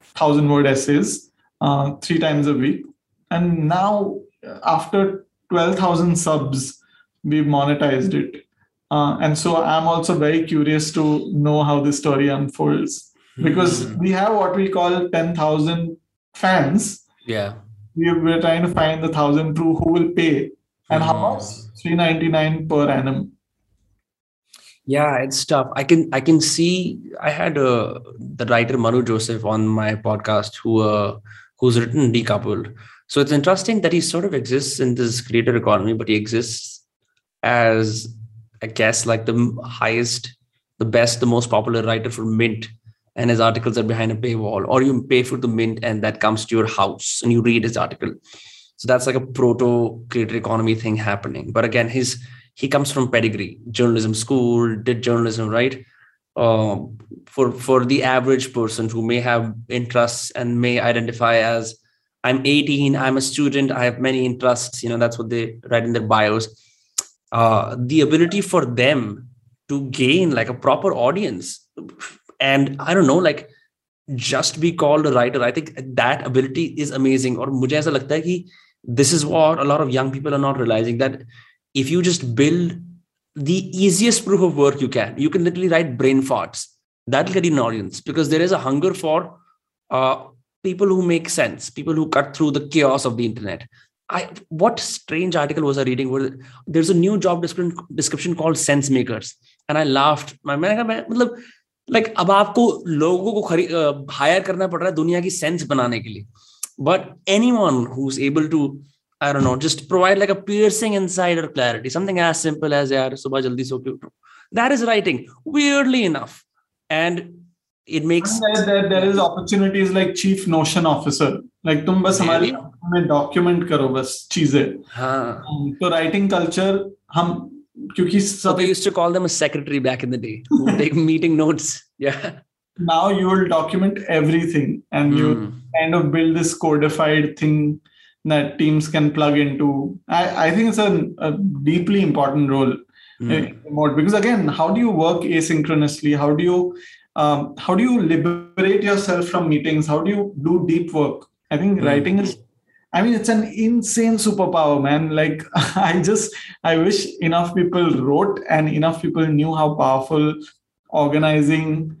thousand word essays, uh, three times a week. And now after twelve thousand subs we've monetized it. Uh, and so I'm also very curious to know how this story unfolds because Hmm. we have what we call 10,000 fans. yeah We, we're trying to find the thousand true who will pay. And how Hmm. much? 399 per annum. yeah it's tough i can i can see i had uh, the writer manu joseph on my podcast who uh, who's written decoupled so it's interesting that he sort of exists in this creator economy but he exists as i guess like the highest the best the most popular writer for mint. And his articles are behind a paywall or you pay for the mint and that comes to your house and you read his article. So that's like a proto creator economy thing happening. But again his he comes from pedigree journalism school did journalism right? Um, for for the average person who may have interests and may identify as i'm 18 i'm a student i have many interests you know that's what they write in their bios uh, the ability for them to gain like a proper audience and i don't know like just be called a writer i think that ability is amazing or मुझे ऐसा लगता है कि this is what a lot of young people are not realizing that if you just build the easiest proof of work you can you can literally write brain farts that'll get you an audience because there is a hunger for uh, people who make sense people who cut through the chaos of the internet i what strange article was i reading where there's a new job description description called sense makers and i laughed मैंने कहा मैं मतलब like अब आपको लोगों को खरी higher करना पड़ रहा है दुनिया की सेंस बनाने के लिए but anyone who is able to I don't know, just provide like a piercing insight or clarity, something as simple as yaar, subah jaldi so ke utho. That is writing, weirdly enough. And it makes And there, there, there is opportunities like chief notion officer. Like तुम बस हमारी Really? में document करो बस चीजें. huh. तो writing culture हम क्योंकि So सब they used to call them a secretary back in the day who would take meeting notes. Yeah. now you will document everything and you Hmm. kind of build this codified thing that teams can plug into. I, I think it's a, a deeply important role Hmm. in remote because again, how do you work asynchronously? How do you um, how do you liberate yourself from meetings? How do you do deep work? I think Hmm. writing is I mean, it's an insane superpower, man. Like, I just, I wish enough people wrote and enough people knew how powerful organizing,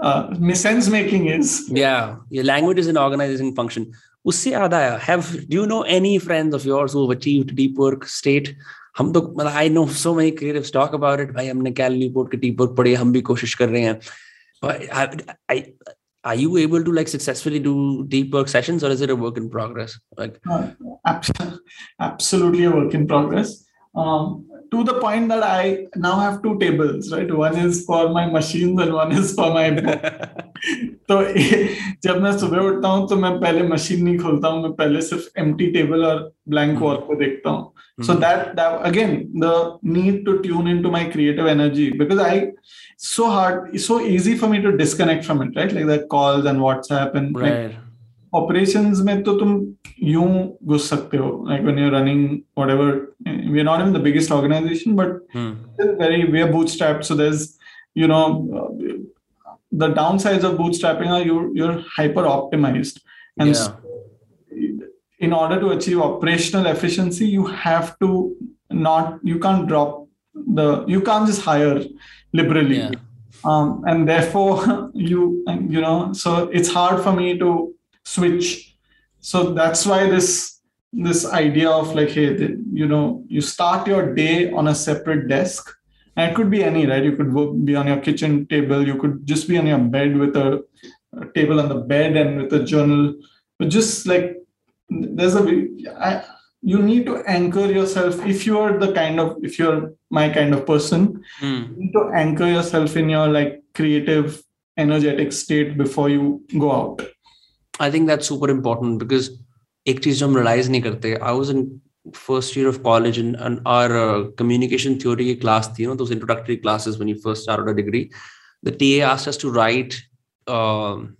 uh, sense making is. Yeah. Your language is an organizing function. उससे याद आया have do you know any friends of yours who have achieved deep work state हम तो मतलब I know so many creatives talk about it भाई हमने Cal Newport के deep work पढ़े हम भी कोशिश कर रहे हैं but I, I, are you able to like successfully do deep work sessions or is it a work in progress like Uh, abs- absolutely a work in progress. Um, to the point that I now have two tables, right? One is for my machines and one is for my तो जब मैं सुबह उठता हूँ तो मैं पहले machine नहीं खोलता हूँ मैं पहले सिर्फ एम्प्टी टेबल और ब्लैंक वॉल को देखता हूँ so that that again the need to tune into my creative energy because I so hard it's so easy for me to disconnect from it right like the calls and WhatsApp and right. like, operations में तो तुम यूं घुस सकते हो like when you're running whatever we're not even the biggest organization but Hmm. still very we're bootstrapped so there's you know uh, the downsides of bootstrapping are you're you're hyper optimized and Yeah. so in order to achieve operational efficiency you have to not you can't drop the you can't just hire liberally. Yeah. um, and therefore you you know so it's hard for me to switch. So that's why this this idea of like hey you know you start your day on a separate desk. And it could be any right? You could be on your kitchen table. You could just be on your bed with a, a table on the bed and with a journal. But just like there's a I, you need to anchor yourself if you're the kind of if you're my kind of person Hmm. you need to anchor yourself in your like creative energetic state before you go out I think that's super important because एक चीज जो हम realize नहीं करते I was in first year of college and, and our uh, communication theory की class थी you know those introductory classes when you first started a degree the TA asked us to write um,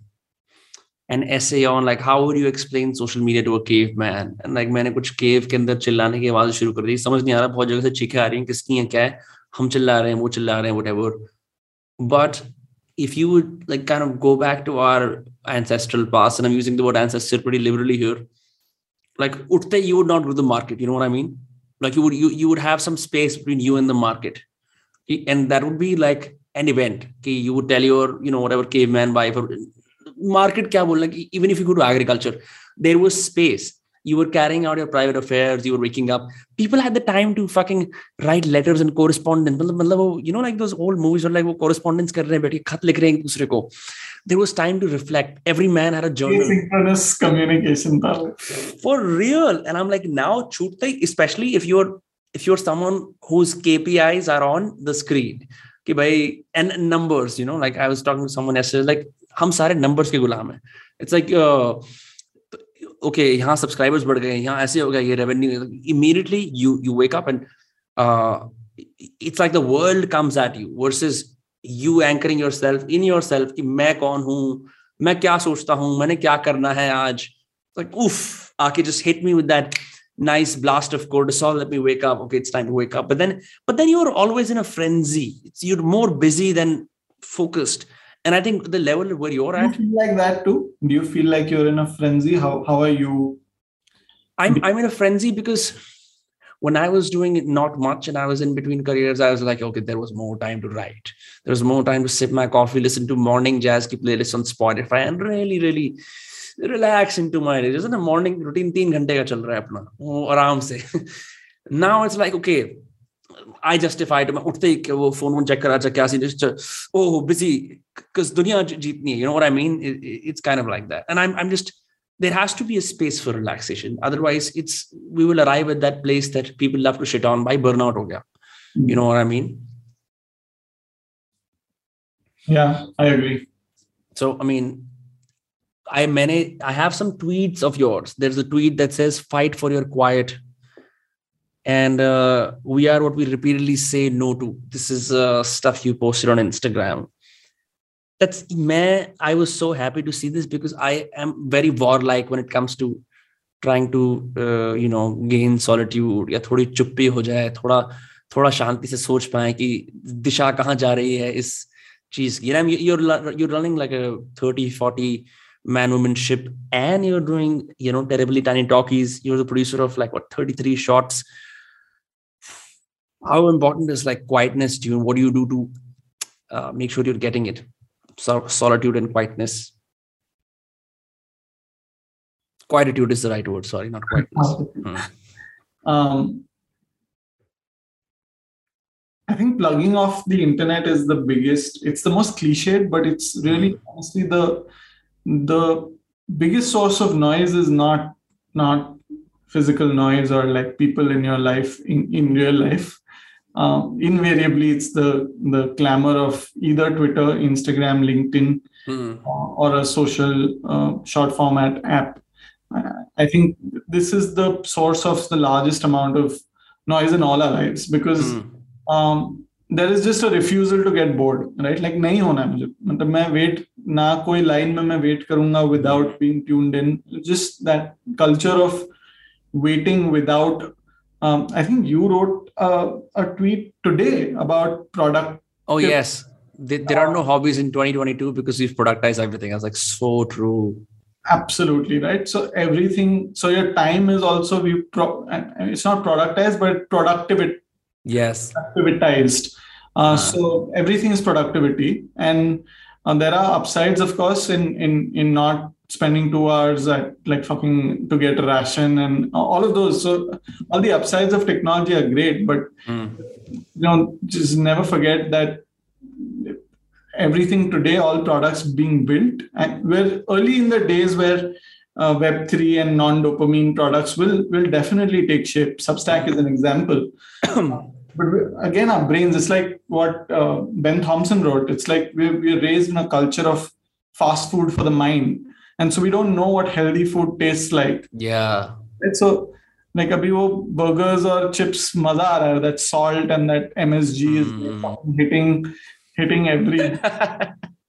an essay on like how would you explain social media to a caveman and like मैंने कुछ cave के अंदर चिल्लाने की आवाज़ शुरू कर दी समझ नहीं आ रहा बहुत जगह से चीखें आ रही हैं किसकी हैं क्या है हम चिल्ला रहे हैं वो चिल्ला रहे हैं whatever but if you would like kind of go back to our ancestral past, and I'm using the word ancestor pretty liberally here, like utte, you would not to the market. You know what I mean? Like you would you you would have some space between you and the market, and that would be like an event. Okay, you would tell your you know whatever caveman wife or market kya bolna ki even if you go to agriculture there was space. You were carrying out your private affairs you were waking up. People had the time to fucking write letters and correspondence. You know like those old movies were like correspondence kar rahe hain khat likh rahe hain dusre ko. There was time to reflect. Every man had a journal. Synchronous communication for real. And i'm like now chute especially if you're if you're someone whose kpis are on the screen. Okay, by and numbers you know like i was talking to someone yesterday like हम सारे numbers के गुलाम हैं। It's like okay यहाँ subscribers बढ़ गए यहाँ ऐसे हो गया ये revenue immediately you you wake up and it's like the world comes at you versus you anchoring yourself in yourself कि मैं कौन हूँ मैं क्या सोचता हूँ मैंने क्या करना है आज? लाइक उफ आके just hit me with that nice blast of cortisol let me wake up. Okay it's time to wake up. But then but then you're always in a frenzy. It's, you're more busy than focused. and i think the level where you're at you like that too do you feel like you're in a frenzy how how are you i'm i'm in a frenzy because when I was doing it not much and I was in between careers, I was like, okay, there was more time to write. There was more time to sip my coffee, listen to morning jazz ki playlist on Spotify, and really, really relax into my day. Just the morning routine, teen ghante ka chal raha hai apna, aram se. now it's like, okay, I justify to मैं उठते ही वो phone वोन check करा अच्छा क्या scene oh busy because दुनिया जी- जीतनी है you know what I mean It- it- it's kind of like that and I'm I'm just there has to be a space for relaxation otherwise it's we will arrive at that place that people love to shit on by burnout ho gaya you know what I mean yeah i agree So I mean, I many I have some tweets of yours. There's a tweet that says "Fight for your quiet," and uh, we are what we repeatedly say no to. This is uh, stuff you posted on Instagram. That's man. I was so happy to see this because I am very warlike when it comes to trying to uh, you know gain solitude या थोड़ी चुप्पी हो जाए थोड़ा थोड़ा शांति से सोच पाए कि दिशा कहाँ जा रही है इस चीज की I'm, you're you're running like a 30 40 man woman ship and you're doing you know terribly tiny talkies you're the producer of like what 33 shots how important is like quietness to you what do you do to uh, make sure you're getting it so, solitude and quietness quietude is the right word sorry not quietness Hmm. um, I think plugging off the internet is the biggest. It's the most cliched, but it's really honestly the the biggest source of noise is not not physical noise or like people in your life in, in real life. um, invariably it's the the clamor of either Twitter, Instagram, LinkedIn, Hmm. uh, or a social uh, short format app. Uh, I think this is the source of the largest amount of noise in all our lives because Hmm. um, there is just a refusal to get bored, right? Like नहीं होना है मुझे मतलब मैं wait ना कोई line में मैं wait करूंगा without being tuned in. Just that culture of waiting without. um, I think you wrote uh, a tweet today about product Oh yes. There, there are no hobbies in 2022 because we've productized everything. I was like, so true. absolutely right so everything so your time is also we pro- it's not productized but productivity Yes. productivitized uh, Ah. so everything is productivity and uh, there are upsides of course in in in not spending two hours at like fucking to get a ration and all of those. So all the upsides of technology are great but Hmm. you know just never forget that everything today all products being built and we're early in the days where uh, web3 and non-dopamine products will will definitely take shape. Substack is an example but again our brains it's like what uh, ben thompson wrote. It's like we're, we're raised in a culture of fast food for the mind. And so we don't know what healthy food tastes like. Yeah. And so like a wo burgers or chips maza that salt and that msg mm. is hmm. hitting hitting every.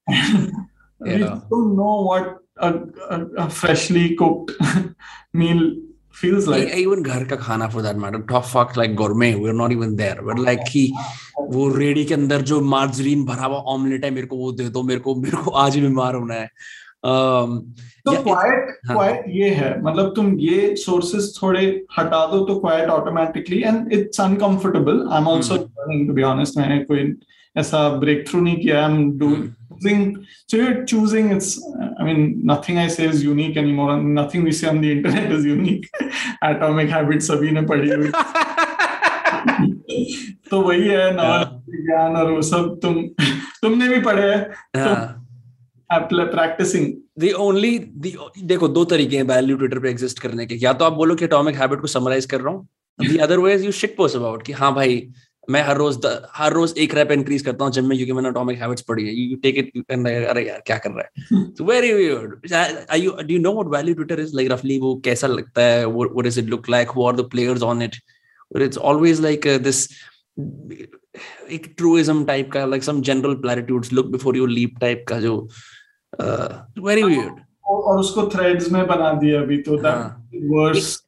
We don't know what a, a, a freshly cooked meal feels like even घर का खाना for that matter top fuck like gourmet we're not even there we're like कि वो ready के अंदर जो margarine भरा हुआ ऑमलेट है मेरे को वो दे दो मेरे को मेरे को आज ही बीमार होना है। Um, तो क्वाइट हाँ. क्वाइट ये है मतलब तुम ये सोर्सेस थोड़े हटा दो तो quite automatically and it's uncomfortable I am also to be honest मैंने कोई ऐसा ब्रेक थ्रू नहीं किया I am doing choosing so you're choosing it's i mean nothing i say is unique anymore and nothing we say on the internet is unique atomic habits सभी ने पढ़ी हुई तो वही है नॉलेज ज्ञान और वो सब तुम तुमने भी पढ़े हैं हाँ. प्रैक्टिसिंग the only the देखो दो तरीके हैं वैल्यू ट्विटर पे एग्जिस्ट करने के या तो आप बोलो कि एटॉमिक हैबिट को समराइज कर रहा हूँ the other way is you shit post कि हाँ भाई मैं हर रोज हर रोज एक रैप इंक्रीज करता हूँ जिम में क्योंकि मैंने अटोमिक हैबिट्स पढ़ी है। यू टेक इट एंड अरे यार क्या कर रहा है? Very weird I you do know what value Twitter is like रफली वो कैसा लगता है? What is it look like who are the players on it और इट्स ऑलवेज लाइक दिस एक ट्रूइज्म टाइप का like some general platitudes look before you leap type का जो uh, very weird oh, oh, और उसको threads में बना दिया अभी तो that was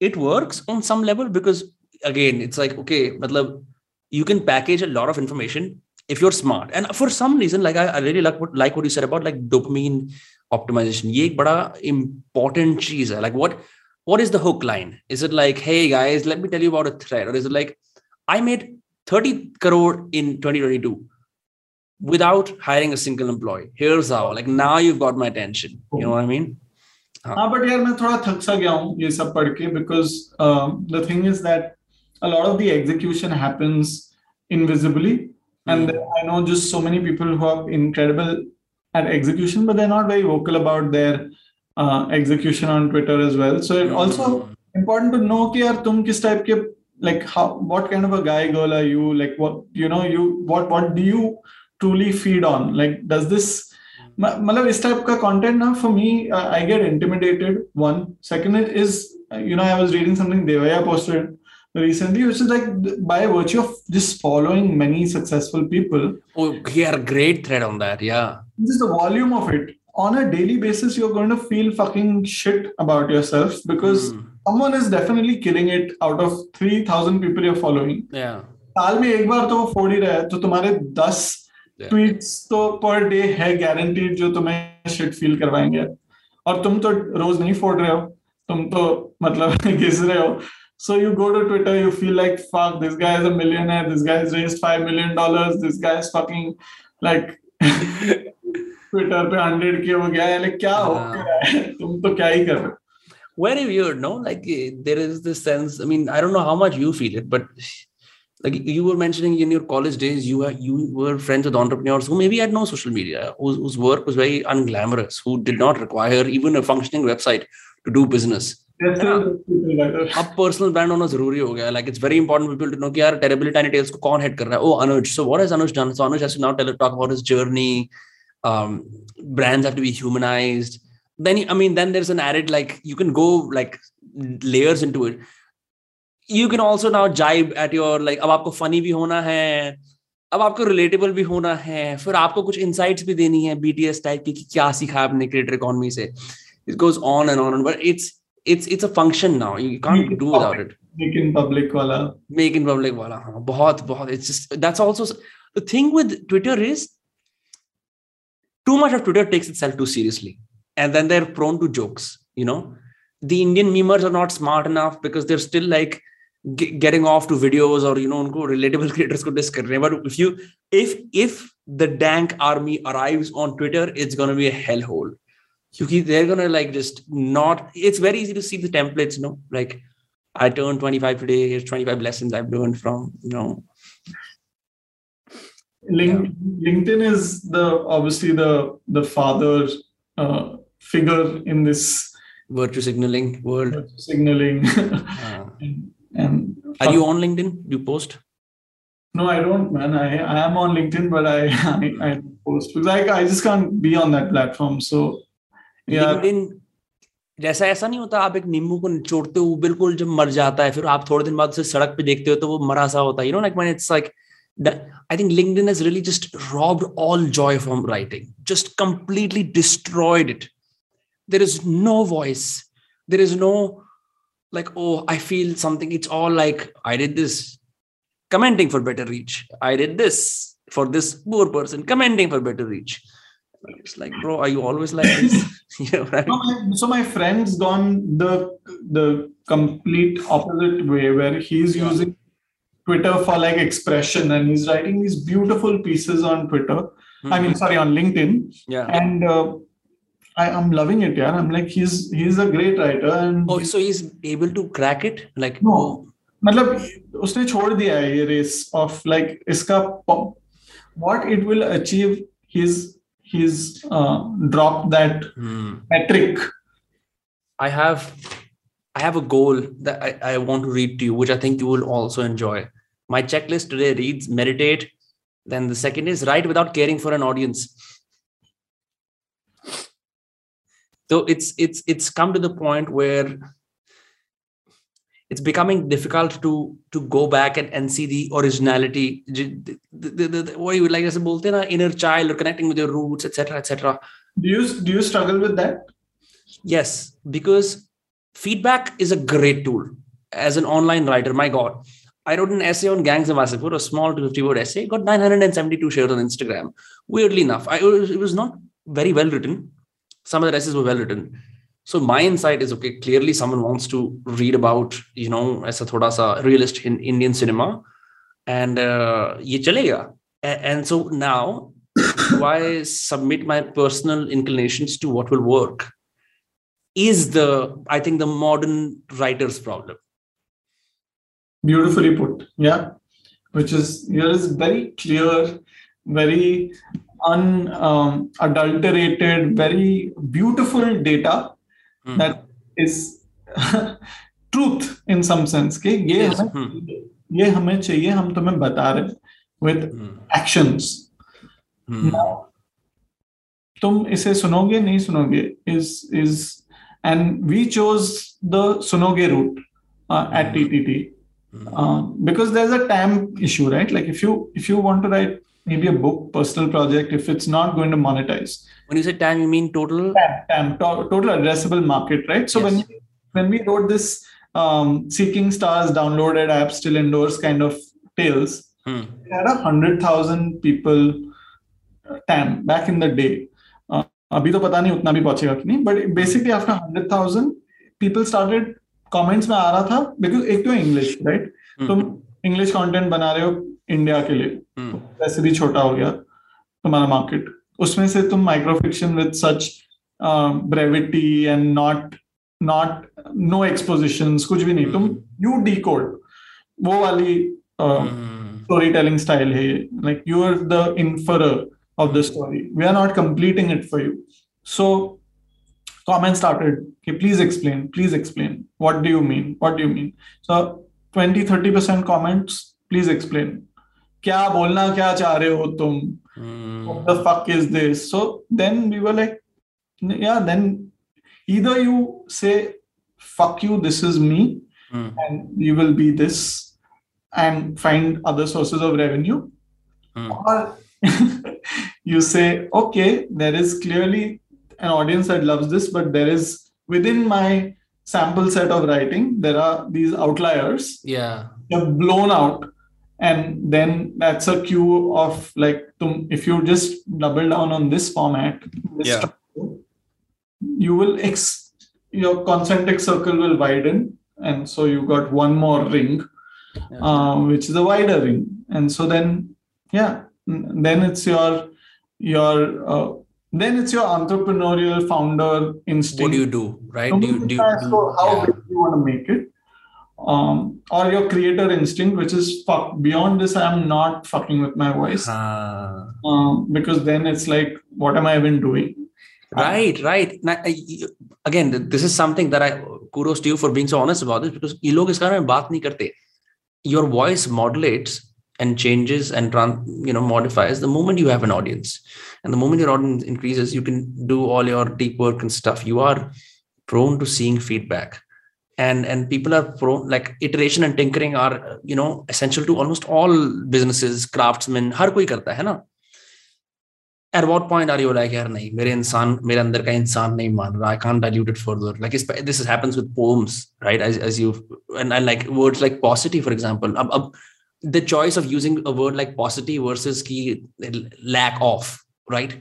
it works on some level because again it's like okay matlab, you can package a lot of information if you're smart and for some reason like i, I really like what like what you said about like dopamine optimization ye ek bada important cheese hai. like what what is the hook line is it like hey guys let me tell you about a thread or is it like i made 30 crore in 2022 without hiring a single employee here's how like now you've got my attention you know what i mean हाँ but यार मैं थोड़ा थक सा गया हूँ ये सब पढ़ के because the thing is that a lot of the execution happens invisibly and Hmm. i know just so many people who are incredible at execution but they're not very vocal about their uh, execution on twitter as well so it also important to know कि यार तुम किस type के like how what kind of a guy girl are you like what you know you what what do you truly feed on like does this म- मतलब इस type का content ना for me I get intimidated one second is you know I was reading something Devaaya posted recently which is like by virtue of just following many successful people oh a great thread on that yeah just the volume of it on a daily basis you're going to feel fucking shit about yourself because Hmm. someone is definitely killing it out of 3000 people you're following yeah साल में एक बार तो वो फोड़ ही रहा है तो तुम्हारे दस ट्वीट्स तो पर डे है गारंटीड जो तुम्हें शिट फील करवाएँगे और तुम तो रोज नहीं फोड़ रहे हो तुम तो मतलब घिस रहे हो so you go to twitter you feel like fuck this guy is a millionaire this guy has raised 5 million dollars this guy is fucking like Twitter पे 100 के हो गया है like क्या हो हाँ. क्या है तुम तो क्या ही कर रहे हो very weird no like eh, there is this sense i mean i don't know how much you feel it but like you were mentioning in your college days you were you were friends with entrepreneurs who maybe had no social media whose, whose work was very unglamorous who did not require even a functioning website to do business अब personal brand होना ज़रूरी हो गया। Like it's very important people to know कि यार terrible tiny tales को कौन head कर रहा है? ओ Anuj so what has Anuj done so Anuj has to now tell talk about his journey um brands have to be humanized. Then i mean then there's an added like you can go like layers into it. You can also now jibe at your like अब आपको funny भी होना है अब आपको relatable भी होना है फिर आपको कुछ इनसाइट्स भी देनी है बीटीएस टाइप की कि क्या सीखा आपने क्रिएटर इकोनॉमी से। It goes on and on but it's it's it's a function now. You can't make do without it. Making public wala. Making public wala. Bahut, bahut. It's just that's also the thing with Twitter is too much of Twitter takes itself too seriously, and then they're prone to jokes. You know, the Indian memers are not smart enough because they're still like g- getting off to videos or you know, unko relatable creators could discuss. But if you if if the dank army arrives on Twitter, it's gonna be a hellhole. They're gonna like just not it's very easy to see the templates, you know, like I turned 25 today, here's 25 lessons I've learned from, you know, Link, yeah. LinkedIn is the obviously the the father uh, figure in this virtue signaling world. Virtue signaling. Uh. and, and, are you on LinkedIn? Do you post? No, I don't, man. I I am on LinkedIn, but I I, I post because I I just can't be on that platform. So लेकिन जैसा ऐसा नहीं होता, आप एक नींबू को निचोड़ते हो बिल्कुल जब मर जाता है, फिर आप थोड़े दिन बाद उसे सड़क पे देखते हो तो वो मरा सा होता है। You know like it's like I think LinkedIn really just robbed all joy from writing just completely destroyed it there is no voice there is no like oh I feel something it's all like I did this commenting for better reach I did this for this poor person commenting for better reach It's like, bro, are you always like this? yeah, right? so, my, so my friend's gone the the complete opposite way, where he's using Twitter for like expression, and he's writing these beautiful pieces on Twitter. Mm-hmm. I mean, mm-hmm. sorry, on LinkedIn. Yeah. And uh, I, am loving it, yeah. I'm like, he's he's a great writer. And oh, so he's able to crack it, like no. Oh. मतलब उसने छोड़ दिया है ये race of like इसका what it will achieve he's he's uh, dropped that hmm. metric i have i have a goal that I, I want to read to you which i think you will also enjoy my checklist today reads meditate. Then the second is write without caring for an audience. So it's it's it's come to the point where it's becoming difficult to to go back and, and see the originality the, the, the, what you would like as a inner child or connecting with your roots etc etc do you do you struggle with that yes because feedback is a great tool as an online writer my god I wrote an essay on gangs of Wasseypur, a small 250 word essay, got 972 shares on Instagram. Weirdly enough, I, it was not very well written. Some of the essays were well written. So my insight is okay. Clearly, someone wants to read about you know as a thoda sa realist in Indian cinema, and uh, ye chalega. And so now, I submit my personal inclinations to what will work? Is the I think the modern writer's problem beautifully put yeah which is here is very clear very unadulterated um, very beautiful data that is truth in some sense के ये yes. हमें hmm. ये हमें चाहिए हम तुम्हें बता रहे विद एक्शंस hmm. hmm. तुम इसे सुनोगे नहीं सुनोगे is is and we chose the सुनोगे route at T T T because there is a time issue right like if you if you want to write maybe a book personal project if it's not going to monetize when you say time you mean total time, to- total addressable market right so yes. when when we wrote this um, seeking stars downloaded app still indoors kind of tales hmm. we had a hundred thousand people uh, tam back in the day uh, अभी तो पता नहीं उतना भी पहुंचेगा कि नहीं but basically after hundred thousand people started comments में आ रहा था बिकॉज एक तो इंग्लिश राइट तुम इंग्लिश कंटेंट बना रहे हो इंडिया के लिए। हम्म। वैसे भी छोटा हो गया तुम्हारा मार्केट उसमें से तुम microfiction with such gravity and not not no exposition कुछ भी नहीं। तुम यू डी कोड वो वाली स्टोरी टेलिंग स्टाइल है। Like you are the infer of the story we are not completing it for you so comment started कि please explain please explain what do you mean what do you mean so twenty thirty percent comments please explain क्या बोलना क्या चाह रहे हो तुम Hmm. what the fuck is this so then we were like yeah then either you say fuck you this is me Hmm. and you will be this and find other sources of revenue Hmm. or you say okay there is clearly an audience that loves this but there is within my sample set of writing there are these outliers Yeah. they're blown out and then that's a cue of like tum, if you just double down on this format this Yeah. structure, you will ex your concentric circle will widen and so you got one more ring Yeah. uh, which is a wider ring and so then yeah then it's your your uh, then it's your entrepreneurial founder instinct What do you do, right? Do you do? you- do so how yeah. big do you want to make it um, or your creator instinct which is fuck beyond this i'm not fucking with my voice Ah. um, because then it's like what am i even doing right right Now, I- again th- this is something that i kudos to you for being so honest about this because ये लोग इस बारे में बात नहीं करते your voice modulates and changes and tran- you know modifies the moment you have an audience and the moment your audience increases you can do all your deep work and stuff you are prone to seeing feedback and and people are prone like iteration and tinkering are you know essential to almost all businesses craftsmen हर कोई करता है ना at what point are you like यार नहीं मेरे इंसान मेरे अंदर का इंसान नहीं मान रहा I can't dilute it further like it's, this happens with poems right as, as you and, and like words like paucity for example अब अब the choice of using a word like paucity versus key lack of right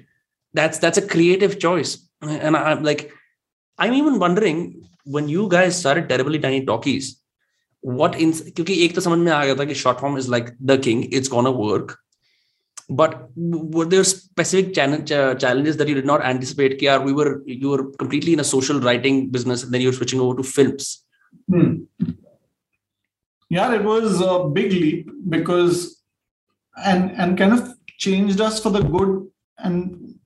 that's that's a creative choice and I'm like I'm even wondering when you guys started terribly tiny talkies what in क्योंकि एक तो समझ में आ गया था कि short form is like the king it's gonna work but were there specific challenge, uh, challenges that you did not anticipate Kia, we were you were completely in a social writing business and then you're switching over to films Hmm. Yeah, it was a big leap because, and and kind of changed us for the good and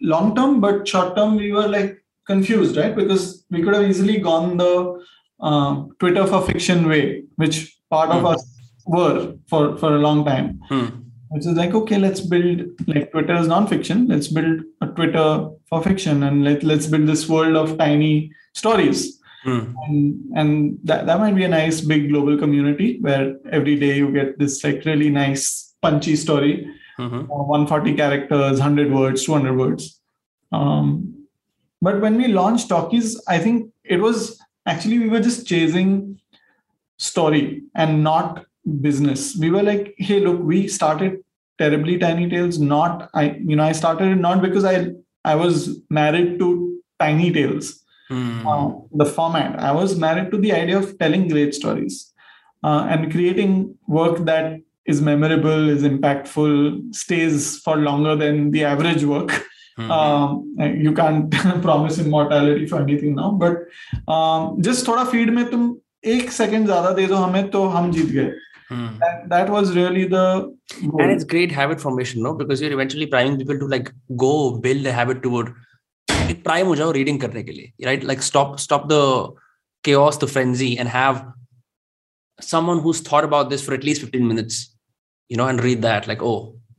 long term, but short term we were like confused, right? Because we could have easily gone the uh, Twitter for fiction way, which part of Hmm. us were for for a long time. Hmm. Which is like, okay, let's build like Twitter is non-fiction. Let's build a Twitter for fiction, and let let's build this world of tiny stories Hmm. and, and that, that might be a nice big global community where every day you get this like really nice punchy story Mhm. uh, 140 characters 100 words 200 words um, but when we launched talkies i think it was actually we were just chasing story and not business we were like hey look we started terribly tiny tales not i you know i started it not because i i was married to tiny tales Hmm. uh, the format. I was married to the idea of telling great stories uh, and creating work that is memorable, is impactful, stays for longer than the average work. Mhm. Um, you can't promise immortality for anything now, but um, just थोड़ा feed में तुम एक second ज़्यादा दे दो हमें तो हम जीत गए. Hmm. That, that was really the goal. and it's great habit formation no because you're eventually priming people to like go build a habit toward prime हो जाओ reading करने के लिए right like stop stop the chaos the frenzy and have someone who's thought about this for at least 15 minutes you know and read that like oh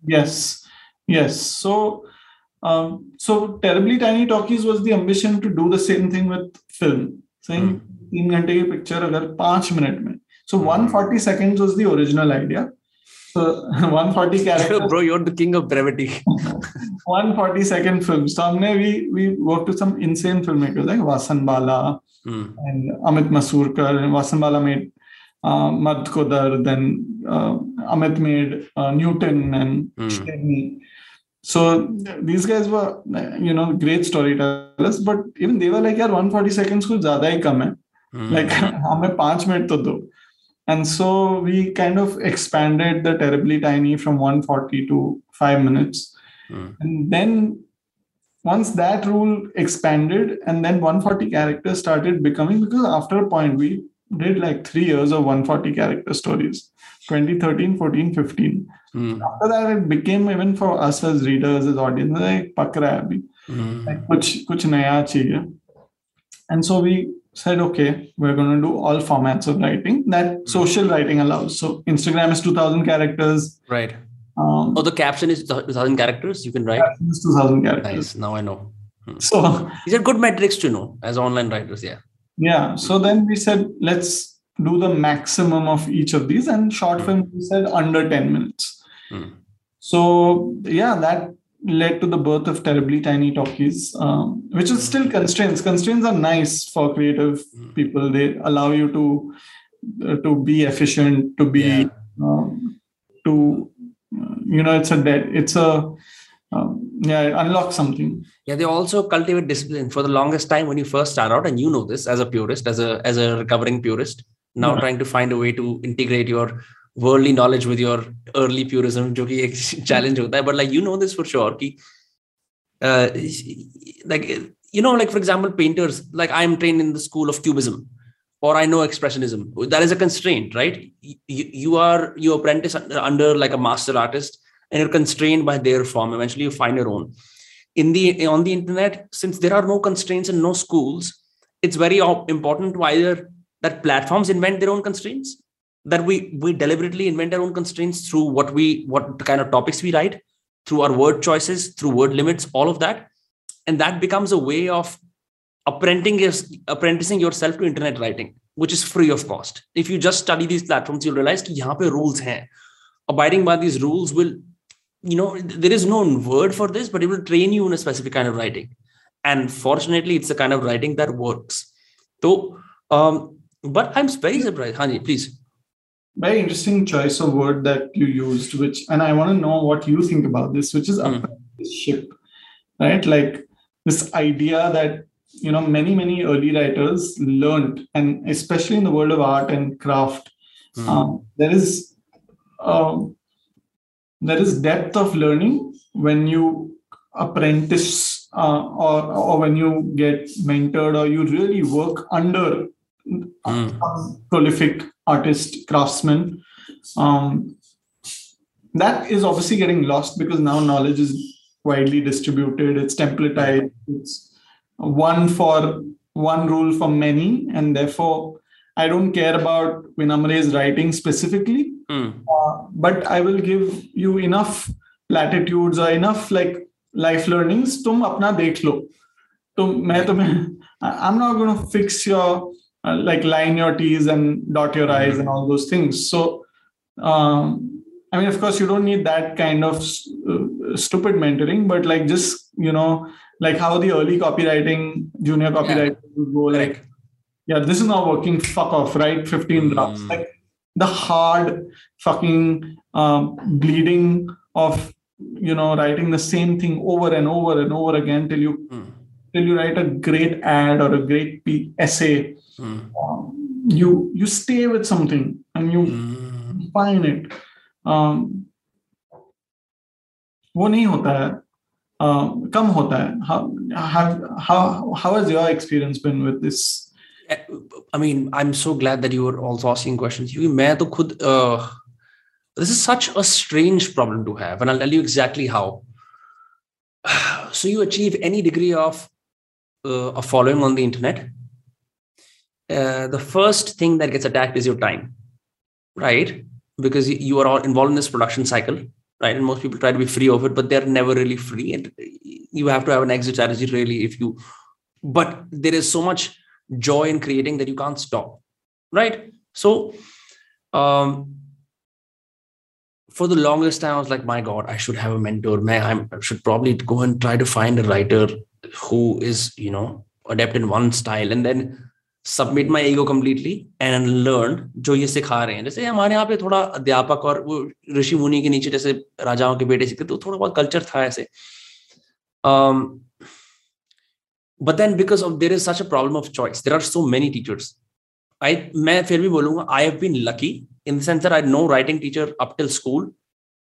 Yes, yes. So, um, so terribly tiny talkies was the ambition to do the same thing with film, saying hmm. तीन घंटे की picture अगर पांच minute में so hmm. 140 seconds was the original idea. So 140 character. Bro, you're the king of brevity. 140 second films. So we we worked with some insane filmmakers like Vasan Bala mm. and Amit Masurkar. And Vasan Bala made uh, Mard Ko Dard, then uh, Amit made uh, Newton and mm so these guys were you know great storytellers but even they were like "Yeah, 140 seconds is zyada hi like hame 5 minutes." to and so we kind of expanded the terribly tiny from 140 to 5 minutes mm. and then once that rule expanded and then 140 characters started becoming because after a point we did like three years of 140 character stories. 2013 14 15 mm. after that it became even for us as readers as audience like mm. like kuch kuch naya and so we said okay we're going to do all formats of writing. That mm. social writing allows. So instagram is 2000 characters. Right. Um, oh the caption is 2000 characters you can write? 2000 characters. Nice. Now i know. Hmm. So these are good metrics to know as online writers yeah. Yeah. So then we said, let's do the maximum of each of these. And short mm. film, we said under 10 minutes. Mm. So yeah, that led to the birth of terribly tiny talkies um, which is still constraints constraints are nice for creative hmm. people they allow you to uh, to be efficient to be yeah. um, to uh, you know it's a dead it's a um, yeah unlock something yeah they also cultivate discipline for the longest time when you first start out and you know this as a purist as a as a recovering purist now yeah. trying to find a way to integrate your worldly knowledge with your early purism जो कि एक challenge होता है but like you know this for sure कि uh, like you know like for example painters like I am trained in the school of cubism or I know expressionism that is a constraint right you, you are you apprentice under like a master artist and you're constrained by their form. Eventually you find your own. In the on the internet since there are no constraints and no schools it's very important to either that platforms invent their own constraints that we we deliberately invent our own constraints through what we what kind of topics we write through our word choices through word limits all of that. And that becomes a way of apprenticing, apprenticing yourself to internet writing which is free of cost. If you just study these platforms you'll realize ki yahan pe rules hain abiding by these rules will you know there is no word for this but it will train you in a specific kind of writing. And fortunately it's the kind of writing that works. So um but i'm very surprised. Honey please. Very interesting choice of word that you used which and i want to know what you think about this which is mm. apprenticeship right? Like this idea that you know many many early writers learned and especially in the world of art and craft mm. um, there is um, there is depth of learning when you apprentice uh, or or when you get mentored or you really work under mm. prolific artist, craftsman. Um, that is obviously getting lost because now knowledge is widely distributed. It's templatized. It's one for one rule for many, and therefore I don't care about Vinamra's writing specifically, mm. uh, but i will give you enough latitudes or enough like life learnings. tum apna dekh lo tum main tumhe i'm not going to fix your uh, like line your t's and dot your hmm. i's and all those things. So um, i mean of course you don't need that kind of uh, stupid mentoring but like just you know like how the early copywriting junior copywriting yeah. would go like yeah this is not working. Fuck off right? 15 drafts mm. like the hard fucking um, bleeding of, you know, writing the same thing over and over and over again till you, mm. till you write a great ad or a great essay mm. um, you you stay with something and you mm. find it um, वो नहीं होता है uh, कम होता है how have how how has your experience been with this I mean I'm so glad that you were also asking questions क्योंकि मैं तो खुद uh, this is such a strange problem to have and I'll tell you exactly how so you achieve any degree of uh, a following on the internet uh, the first thing that gets attacked is your time, right? Because you are all involved in this production cycle, right? And most people try to be free of it, but they're never really free. And you have to have an exit strategy, really, if you. But there is so much joy in creating that you can't stop, right? So, um, for the longest time, I was like, my God, I should have a mentor. Man, I should probably go and try to find a writer who is, you know, adept in one style. And then submit my ego completely and learn जो ये सिखा रहे हैं जैसे हमारे यहाँ पे थोड़ा अध्यापक और वो ऋषि मुनि के नीचे जैसे राजाओं के बेटे सीखते तो थोड़ा बहुत कल्चर था ऐसे but then because of there is such a problem of choice there are so many teachers आई मैं फिर भी बोलूंगा I have been lucky in the sense that I know writing teacher up till school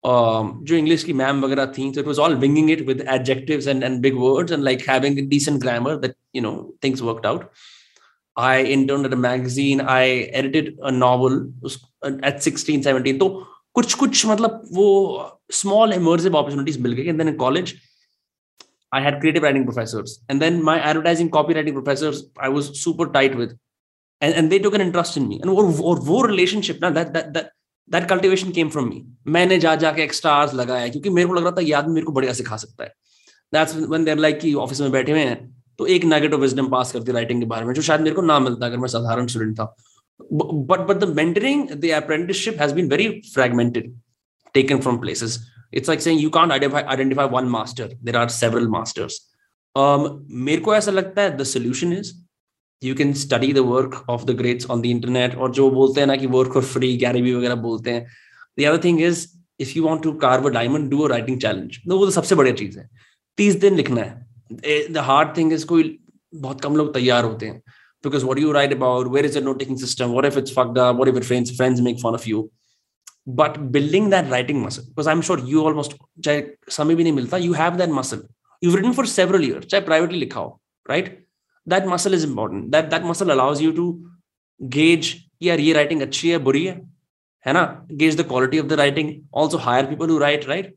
जो English की ma'am वगैरह थी so it was all winging it with adjectives and and big words and like having a decent grammar that you know things worked out I interned at a magazine. I edited a novel at 16, 17. तो कुछ कुछ मतलब वो small immersive opportunities मिल गए and then in college I had creative writing professors. And then my advertising copywriting professors, I was super tight with. And, and they took an interest in me. And or, or वो relationship ना that that that that cultivation came from me. मैंने जा जाके extras लगाया क्योंकि मेरे को लग रहा था ये आदमी मेरे को बढ़िया सिखा सकता है दैट्स व्हेन देयर लाइक कि ऑफिस में बैठे हुए हैं तो एक नेगेटिव विजडम पास करती राइटिंग के बारे में जो शायद मेरे को ना मिलता अगर मैं साधारण स्टूडेंट था but but the mentoring the apprenticeship has been very fragmented taken from places it's like saying you can't identify identify one master there are several masters um मेरे को ऐसा लगता है the solution is you can study the work of the greats on the internet और जो बोलते हैं ना कि work for free गैरी भी वगैरह बोलते हैं the other thing is if you want to carve a diamond do a writing challenge no वो तो सबसे बढ़िया चीज है तीस दिन लिखना है द हार्ड थिंग इज कोई बहुत कम लोग तैयार होते हैं because what do you write about where is the note taking system what if it's fucked up what if your friends friends make fun of you but building that writing muscle because i'm sure you almost चाहे समय भी नहीं मिलता you have that muscle you've written for several years चाहे privately लिखा हो right that muscle is important that that muscle allows you to gauge यार ये writing अच्छी है बुरी है है ना gauge the quality of the writing also hire people who write right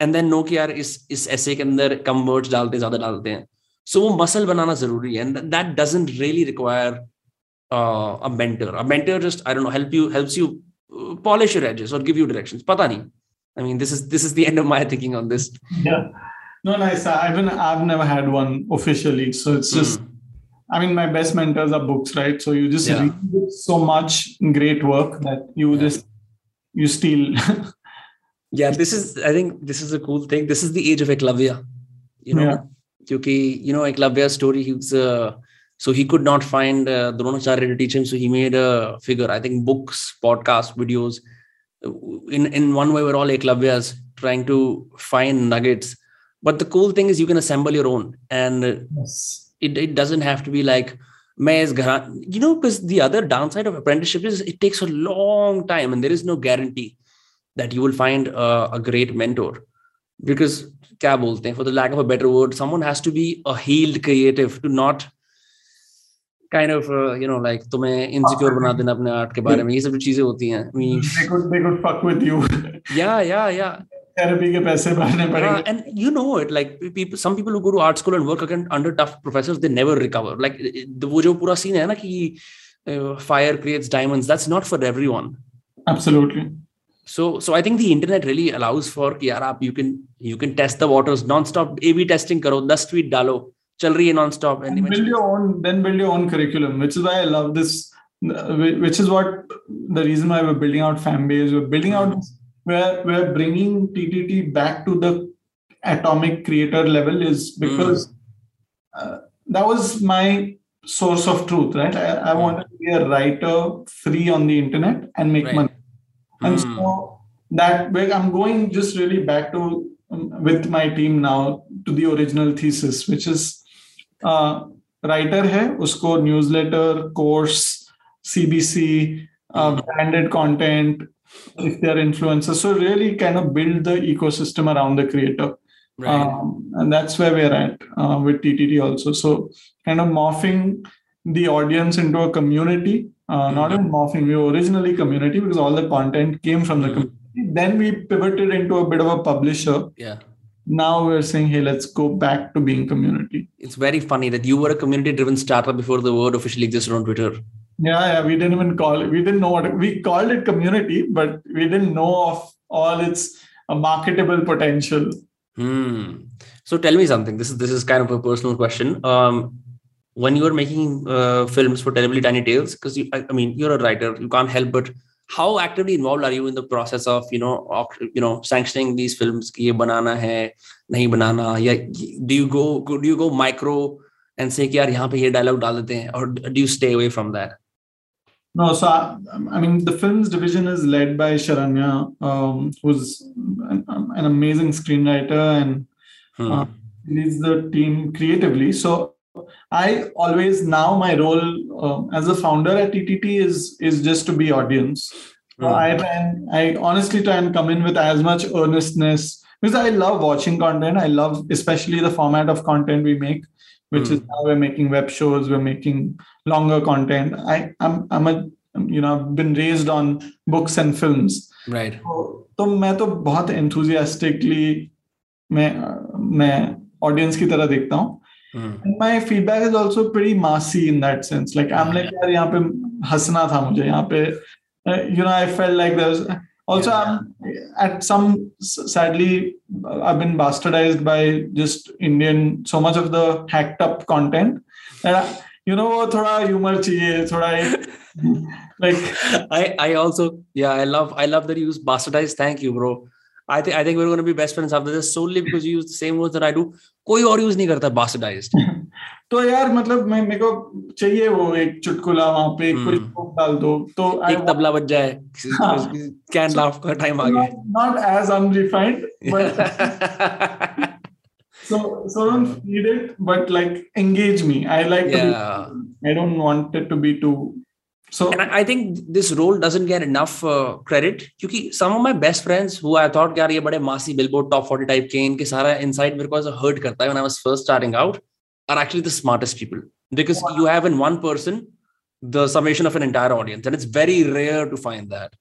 and then no कि यार इस इस ऐसे के अंदर कम वर्ड्स डालते ज्यादा डालते हैं सो वो मसल बनाना जरूरी है and that doesn't really require a mentor a mentor just i don't know help you helps you polish your edges or give you directions. Pata nahi. I mean this is this is the end of my thinking on this. Yeah. No nice i've been i've never had one officially. So it's just mm. i mean my best mentors are books right? So you just yeah. read so much great work that you yeah. just you steal. Yeah this is i think this is a cool thing. This is the age of eklavya you know? Yeah. Kyuki, you know eklavya's story he was uh, so he could not find uh, dronacharya to teach him so he made a figure i think books podcasts videos in in one way we're all eklavyas trying to find nuggets but the cool thing is you can assemble your own and yes. it, it doesn't have to be like you know because the other downside of apprenticeship is it takes a long time and there is no guarantee that you will find a, a great mentor because क्या बोलते हैं for the lack of a better word someone has to be a healed creative to not kind of uh, you know like तुम्हें insecure बना देना अपने art के बारे में ये सब जो चीज़ें होती हैं I mean, they could they could fuck with you yeah yeah yeah therapy के पैसे भरने पड़ेंगे uh, and you know it like people some people who go to art school and work again under tough professors they never recover like वो जो पूरा scene है ना कि uh, fire creates diamonds that's not for everyone absolutely so so i think the internet really allows for yaar aap you can you can test the waters non-stop ab testing karo 10 tweet dalo chal rahi hai non-stop and, and build your own then build your own curriculum which is why i love this which is what the reason why we're building out fanbase we're building out we're we're bringing ttt back to the atomic creator level is because mm. uh, that was my source of truth right i, I mm. wanted to be a writer free on the internet and make right. money and mm. so that i'm going just really back to um, with my team now to the original thesis which is uh, writer hai usko newsletter course cbc uh, hmm. branded content if they're influencers so really kind of build the ecosystem around the creator right. um, and that's where we're at uh, with ttt also so kind of morphing the audience into a community uh, not mm-hmm. in morphing. We were originally community because all the content came from the mm-hmm. community. Then we pivoted into a bit of a publisher. Yeah. Now we're saying, hey, let's go back to being community. It's very funny that you were a community-driven startup before the word officially existed on Twitter. Yeah, yeah. We didn't even call it. We didn't know what we called it community, but we didn't know of all its uh, marketable potential. Hmm. So tell me something. This is this is kind of a personal question. Um, when you are making uh, films for terribly tiny tales because I, I, mean you're a writer you can't help but how actively involved are you in the process of you know of, you know sanctioning these films ki ye banana hai nahi banana ya do you go do you go micro and say ki yaar yahan pe ye dialogue dal dete hain or do you stay away from that? No so I, I mean the films division is led by Sharanya um, who's an, an, amazing screenwriter and hmm. uh, leads the team creatively. So I always now my role um, as a founder at TTT is is just to be audience. Mm. I try and, I honestly try and come in with as much earnestness because I love watching content. I love especially the format of content we make, which mm. is now we're making web shows, we're making longer content. I I'm I'm a you know I've been raised on books and films. Right. So, तो मैं तो बहुत enthusiastically मैं मैं audience की तरह देखता हूँ my feedback is also pretty मासी in that sense like I am like यार यहाँ पे हंसना था मुझे यहाँ पे you know I felt like there was also yeah. i'm at some sadly i've been bastardized by just indian so much of the hacked up content that you know thoda humor chahiye thoda like i i also yeah i love i love that you use bastardized thank you bro I think I think we're going to be best friends after this solely because you use the same words that I do. कोई और use नहीं करता bastardized. तो यार मतलब मैं मेरे को चाहिए वो एक चुटकुला वहाँ पे हम्म। कोई जोक डाल दो तो एक तबला बज जाए कैन लाफ का टाइम आ गया not as unrefined but so so don't feed it but like engage me i like to yeah be, i don't want it to be too so and I, I think this role doesn't get enough uh, credit क्योंकि some of my best friends who I thought यार ये बड़े मासी billboard top 40 type के इनके सारा insight मेरे को hurt करता है when I was first starting out are actually the smartest people because wow. you have in one person the summation of an entire audience and it's very rare to find that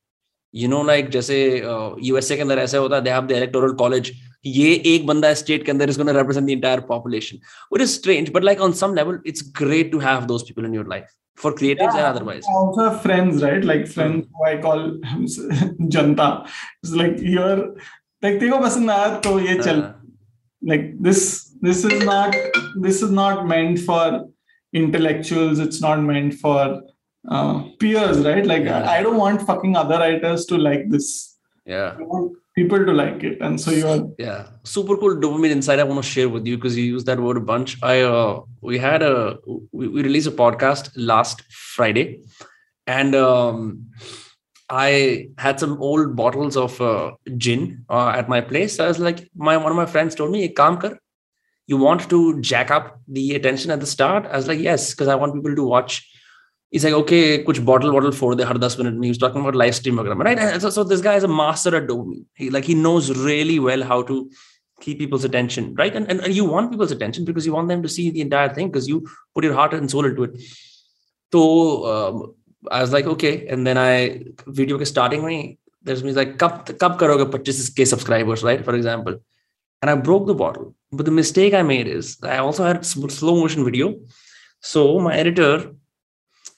you know like जैसे uh, USA के अंदर ऐसा होता है they have the electoral college ये एक बंदा state के अंदर is going to represent the entire population which is strange but like on some level it's great to have those people in your life for creatives and otherwise I also have friends, right? Like friends who I call Janta. It's like you're like तेरे को पसंद आया तो ये चल. Uh, Like this, this is not this is not meant for intellectuals. It's not meant for uh, peers, right? Like Yeah. I, I don't want fucking other writers to like this. yeah I want people to like it, and so you're yeah. Super cool dopamine insight i want to share with you because you use that word a bunch. I uh we had a we, we released a podcast last friday. And um i had some old bottles of uh, gin uh, at my place. I was like my one of my friends told me "Ek kaam kar. You want to jack up the attention at the start? I was like yes because i want people to watch he's like, okay, kuch bottle bottle for the har 10 minute. He was talking about live stream, वगैरह, right? And so, so this guy is a master at dopamine. He like he knows really well how to keep people's attention, right? And, and, and you want people's attention because you want them to see the entire thing because you put your heart and soul into it. So um, I was like, okay. And then I video ke starting में there's me like कब कब करोगे 25k subscribers, right? For example. And I broke the bottle. But the mistake I made is I also had slow motion video. So my editor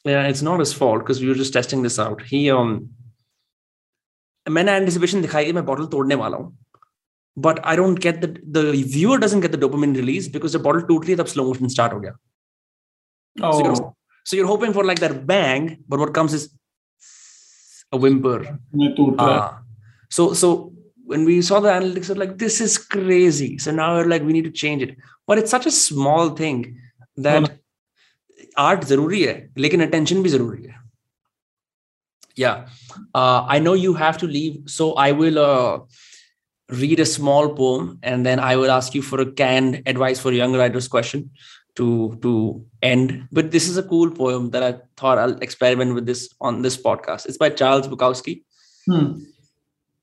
yeah, it's not his fault because we were just testing this out. He um मैंने anticipation दिखाई कि मैं bottle तोड़ने वाला हूँ but I don't get the the viewer doesn't get the dopamine release because the bottle टूट रही है तब slow motion start हो गया oh so you're, so you're hoping for like that bang but what comes is a whimper मैं टूट रहा है. Ah. so so when we saw the analytics, we're like, this is crazy. So now we're like, we need to change it. But it's such a small thing that hai, lekin attention bhi zaruri hai. Yeah. Uh, I know you have to leave. So I will uh, read a small poem and then I will ask you for a canned advice for young writers question to to end. But this is a cool poem that I thought I'll experiment with this on this podcast. It's by Charles Bukowski. Hmm.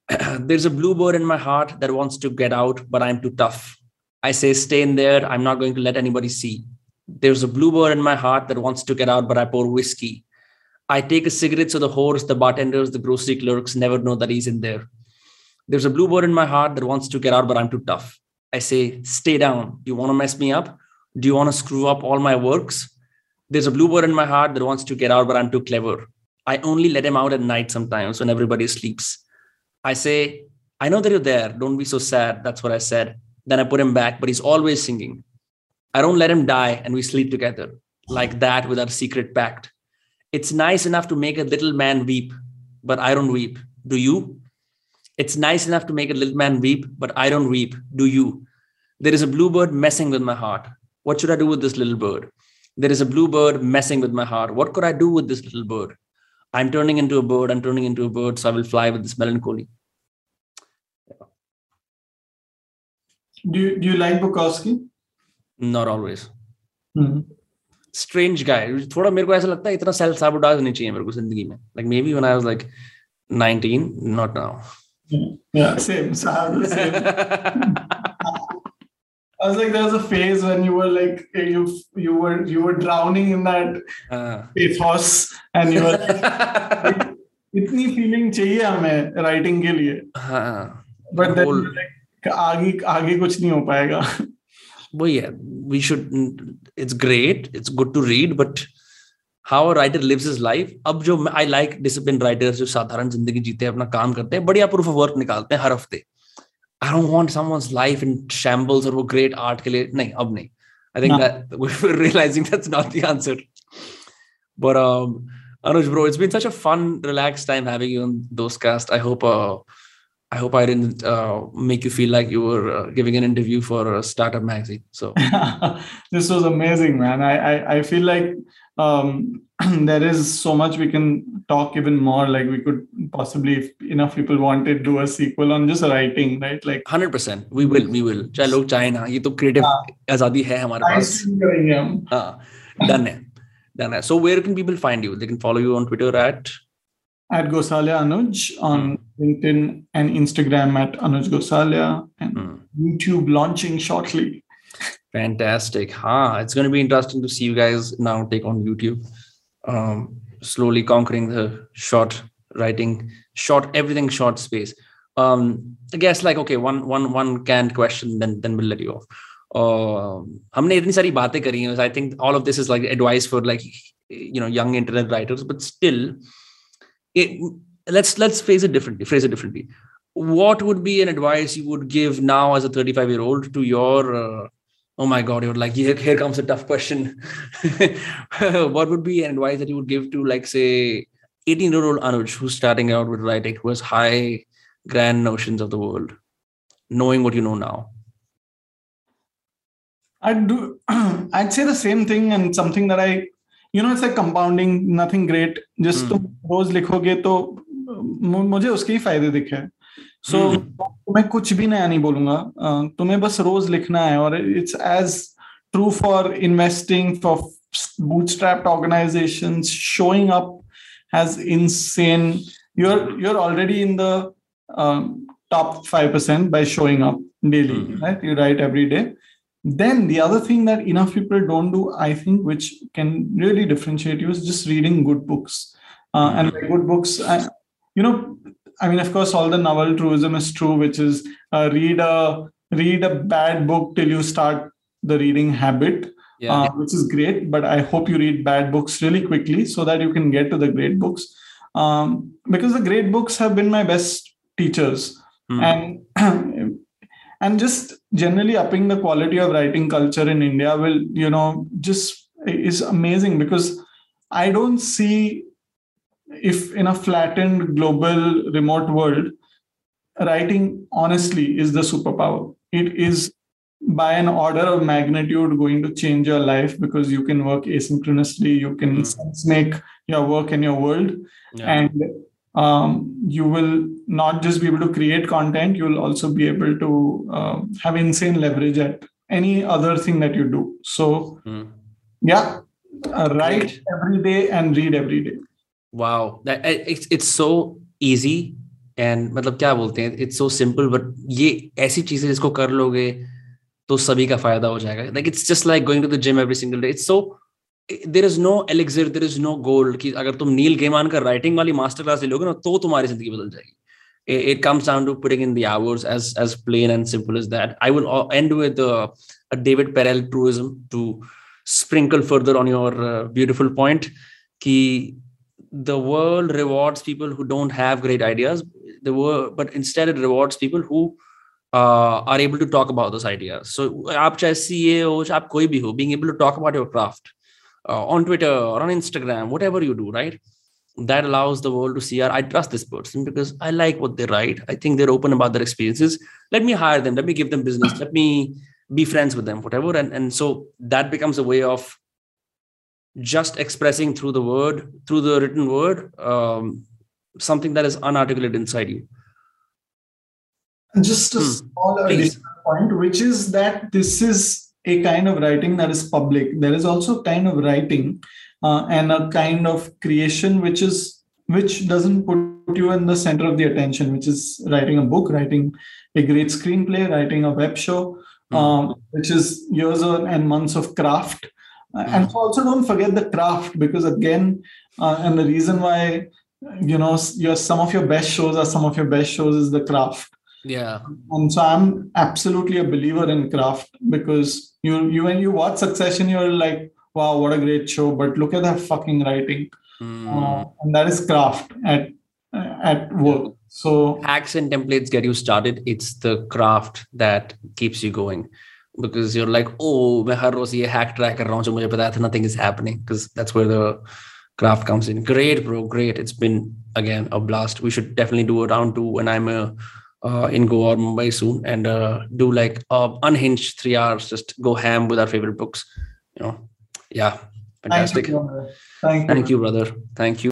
there's a bluebird in my heart that wants to get out, but I'm too tough. I say, stay in there. I'm not going to let anybody see. There's a bluebird in my heart that wants to get out, but I pour whiskey. I take a cigarette so the whores, the bartenders, the grocery clerks never know that he's in there. There's a bluebird in my heart that wants to get out, but I'm too tough. I say, stay down. Do you want to mess me up? Do you want to screw up all my works? There's a bluebird in my heart that wants to get out, but I'm too clever. I only let him out at night sometimes when everybody sleeps. I say, I know that you're there. Don't be so sad. That's what I said. Then I put him back, but he's always singing. I don't let him die and we sleep together like that with our secret pact. It's nice enough to make a little man weep, but I don't weep. Do you? It's nice enough to make a little man weep, but I don't weep. Do you? There is a bluebird messing with my heart. What should I do with this little bird? There is a bluebird messing with my heart. What could I do with this little bird? I'm turning into a bird. I'm turning into a bird. So I will fly with this melancholy. Do you, do you like Bukowski? Not always. Hmm. Strange guy. थोड़ा मेरे को ऐसा लगता है इतना self sabotage नहीं चाहिए मेरे को ज़िंदगी में. Like maybe when I was like 19, not now. Yeah, same. So I was like, there was a phase when you were like, you you were you were drowning in that Uh, pathos, and you were like, इतनी feeling चाहिए हमें writing के लिए हाँ. But Whole- then आगे आगे कुछ नहीं हो पाएगा yeah, we should. It's great. It's good to read, but how a writer lives his life. अब जो I like disciplined writers जो साधारण जिंदगी जीते हैं अपना काम करते हैं बढ़िया proof of work nikalte हैं हर I don't want someone's life in shambles और वो great art के लिए नहीं अब नहीं. I think that we're realizing that's not the answer. But um, Anuj bro, it's been such a fun, relaxed time having you on Dostcast. I hope uh, I hope I didn't uh, make you feel like you were uh, giving an interview for a startup magazine. So this was amazing, man. I I, I feel like um, there is so much we can talk even more. Like we could possibly, if enough people wanted, do a sequel on just writing, right? Like hundred percent, we will, we will. चाहे लोग चाहे ना, ये तो creative आजादी है हमारे पास. हाँ, done है, done है. So where can people find you? They can follow you on Twitter at at Gosalia Anuj on mm. LinkedIn and Instagram at Anuj Gosalia and mm. YouTube launching shortly. Fantastic. Huh. It's going to be interesting to see you guys now take on YouTube. Um, slowly conquering the short writing, short, everything short space. Um, I guess like, okay, one, one, one canned question, then, then we'll let you off. Uh, हमने इतनी सारी बातें करी हैं I think all of this is like advice for like you know young internet writers but still it, let's let's phrase it differently phrase it differently. What would be an advice you would give now as a 35 year old to your uh, oh my god you're like here, here comes a tough question. What would be an advice that you would give to like say 18 year old anuj who's starting out with writing who has high grand notions of the world knowing what you know now? I'd do i'd say the same thing and something that i you know it's compounding nothing great जिस तुम रोज लिखोगे तो मुझे उसके ही फ़ायदे दिखे। सो hmm. मैं कुछ भी नया नहीं बोलूँगा। तुम्हें बस रोज लिखना है और it's as true for investing for both bootstrapped organization showing up has insane you are you are already in the top five percent by showing up daily right you write every day then the other thing that enough people don't do i think which can really differentiate you is just reading good books uh, and good books I, you know i mean of course all the novel truism is true which is uh, read a read a bad book till you start the reading habit yeah. uh, which is great but i hope you read bad books really quickly so that you can get to the great books um, because the great books have been my best teachers mm. and and just generally upping the quality of writing culture in india will you know just is amazing because i don't see if in a flattened global remote world writing honestly is the superpower it is by an order of magnitude going to change your life because you can work asynchronously you can mm. make your work and your world yeah. and um, you will not just be able to create content, you'll also be able to uh, have insane leverage at any other thing that you do. So, mm. yeah, uh, write every day and read every day. Wow, that, it's, it's so easy and मतलब क्या बोलते हैं it's so simple but ये ऐसी चीजें जिसको कर लोगे तो सभी का फायदा हो जाएगा like it's just like going to the gym every single day it's so there is no elixir there is no gold कि अगर तुम नील गेमान का राइटिंग वाली मास्टर क्लास ले लोगे ना तो तुम्हारी ज़िंदगी बदल जाएगी it comes down to putting in the hours as as plain and simple as that i will end with uh, a david perel truism to sprinkle further on your uh, beautiful point ki the world rewards people who don't have great ideas the world but instead it rewards people who uh, are able to talk about those ideas so aap chahe ca ho aap koi bhi ho being able to talk about your craft uh, on Twitter or on Instagram, whatever you do, right? That allows the world to see, I trust this person because I like what they write. I think they're open about their experiences. Let me hire them. Let me give them business. Let me be friends with them, whatever. And, and so that becomes a way of just expressing through the word, through the written word, um, something that is unarticulated inside you. Just a hmm. small additional point, which is that this is a kind of writing that is public there is also kind of writing uh, and a kind of creation which is which doesn't put you in the center of the attention which is writing a book writing a great screenplay writing a web show mm. um, which is years and months of craft mm. and also don't forget the craft because again uh, and the reason why you know your some of your best shows are some of your best shows is the craft Yeah. And so I'm absolutely a believer in craft because you you when you watch Succession, you're like, wow, what a great show. But look at that fucking writing. Mm. Uh, and that is craft at at work. So hacks and templates get you started. It's the craft that keeps you going. Because you're like, oh, मैं हर रोज ये hack try कर रहा हूँ जो मुझे पता था nothing is happening. Because that's where the craft comes in. Great, bro. Great. It's been again a blast. We should definitely do a round two when I'm uh, uh, in Goa or Mumbai soon and uh, do like uh, unhinged three hours. Just go ham with our favorite books. You know, yeah, fantastic. Thank you, brother. Thank you. Thank you, brother. Thank you.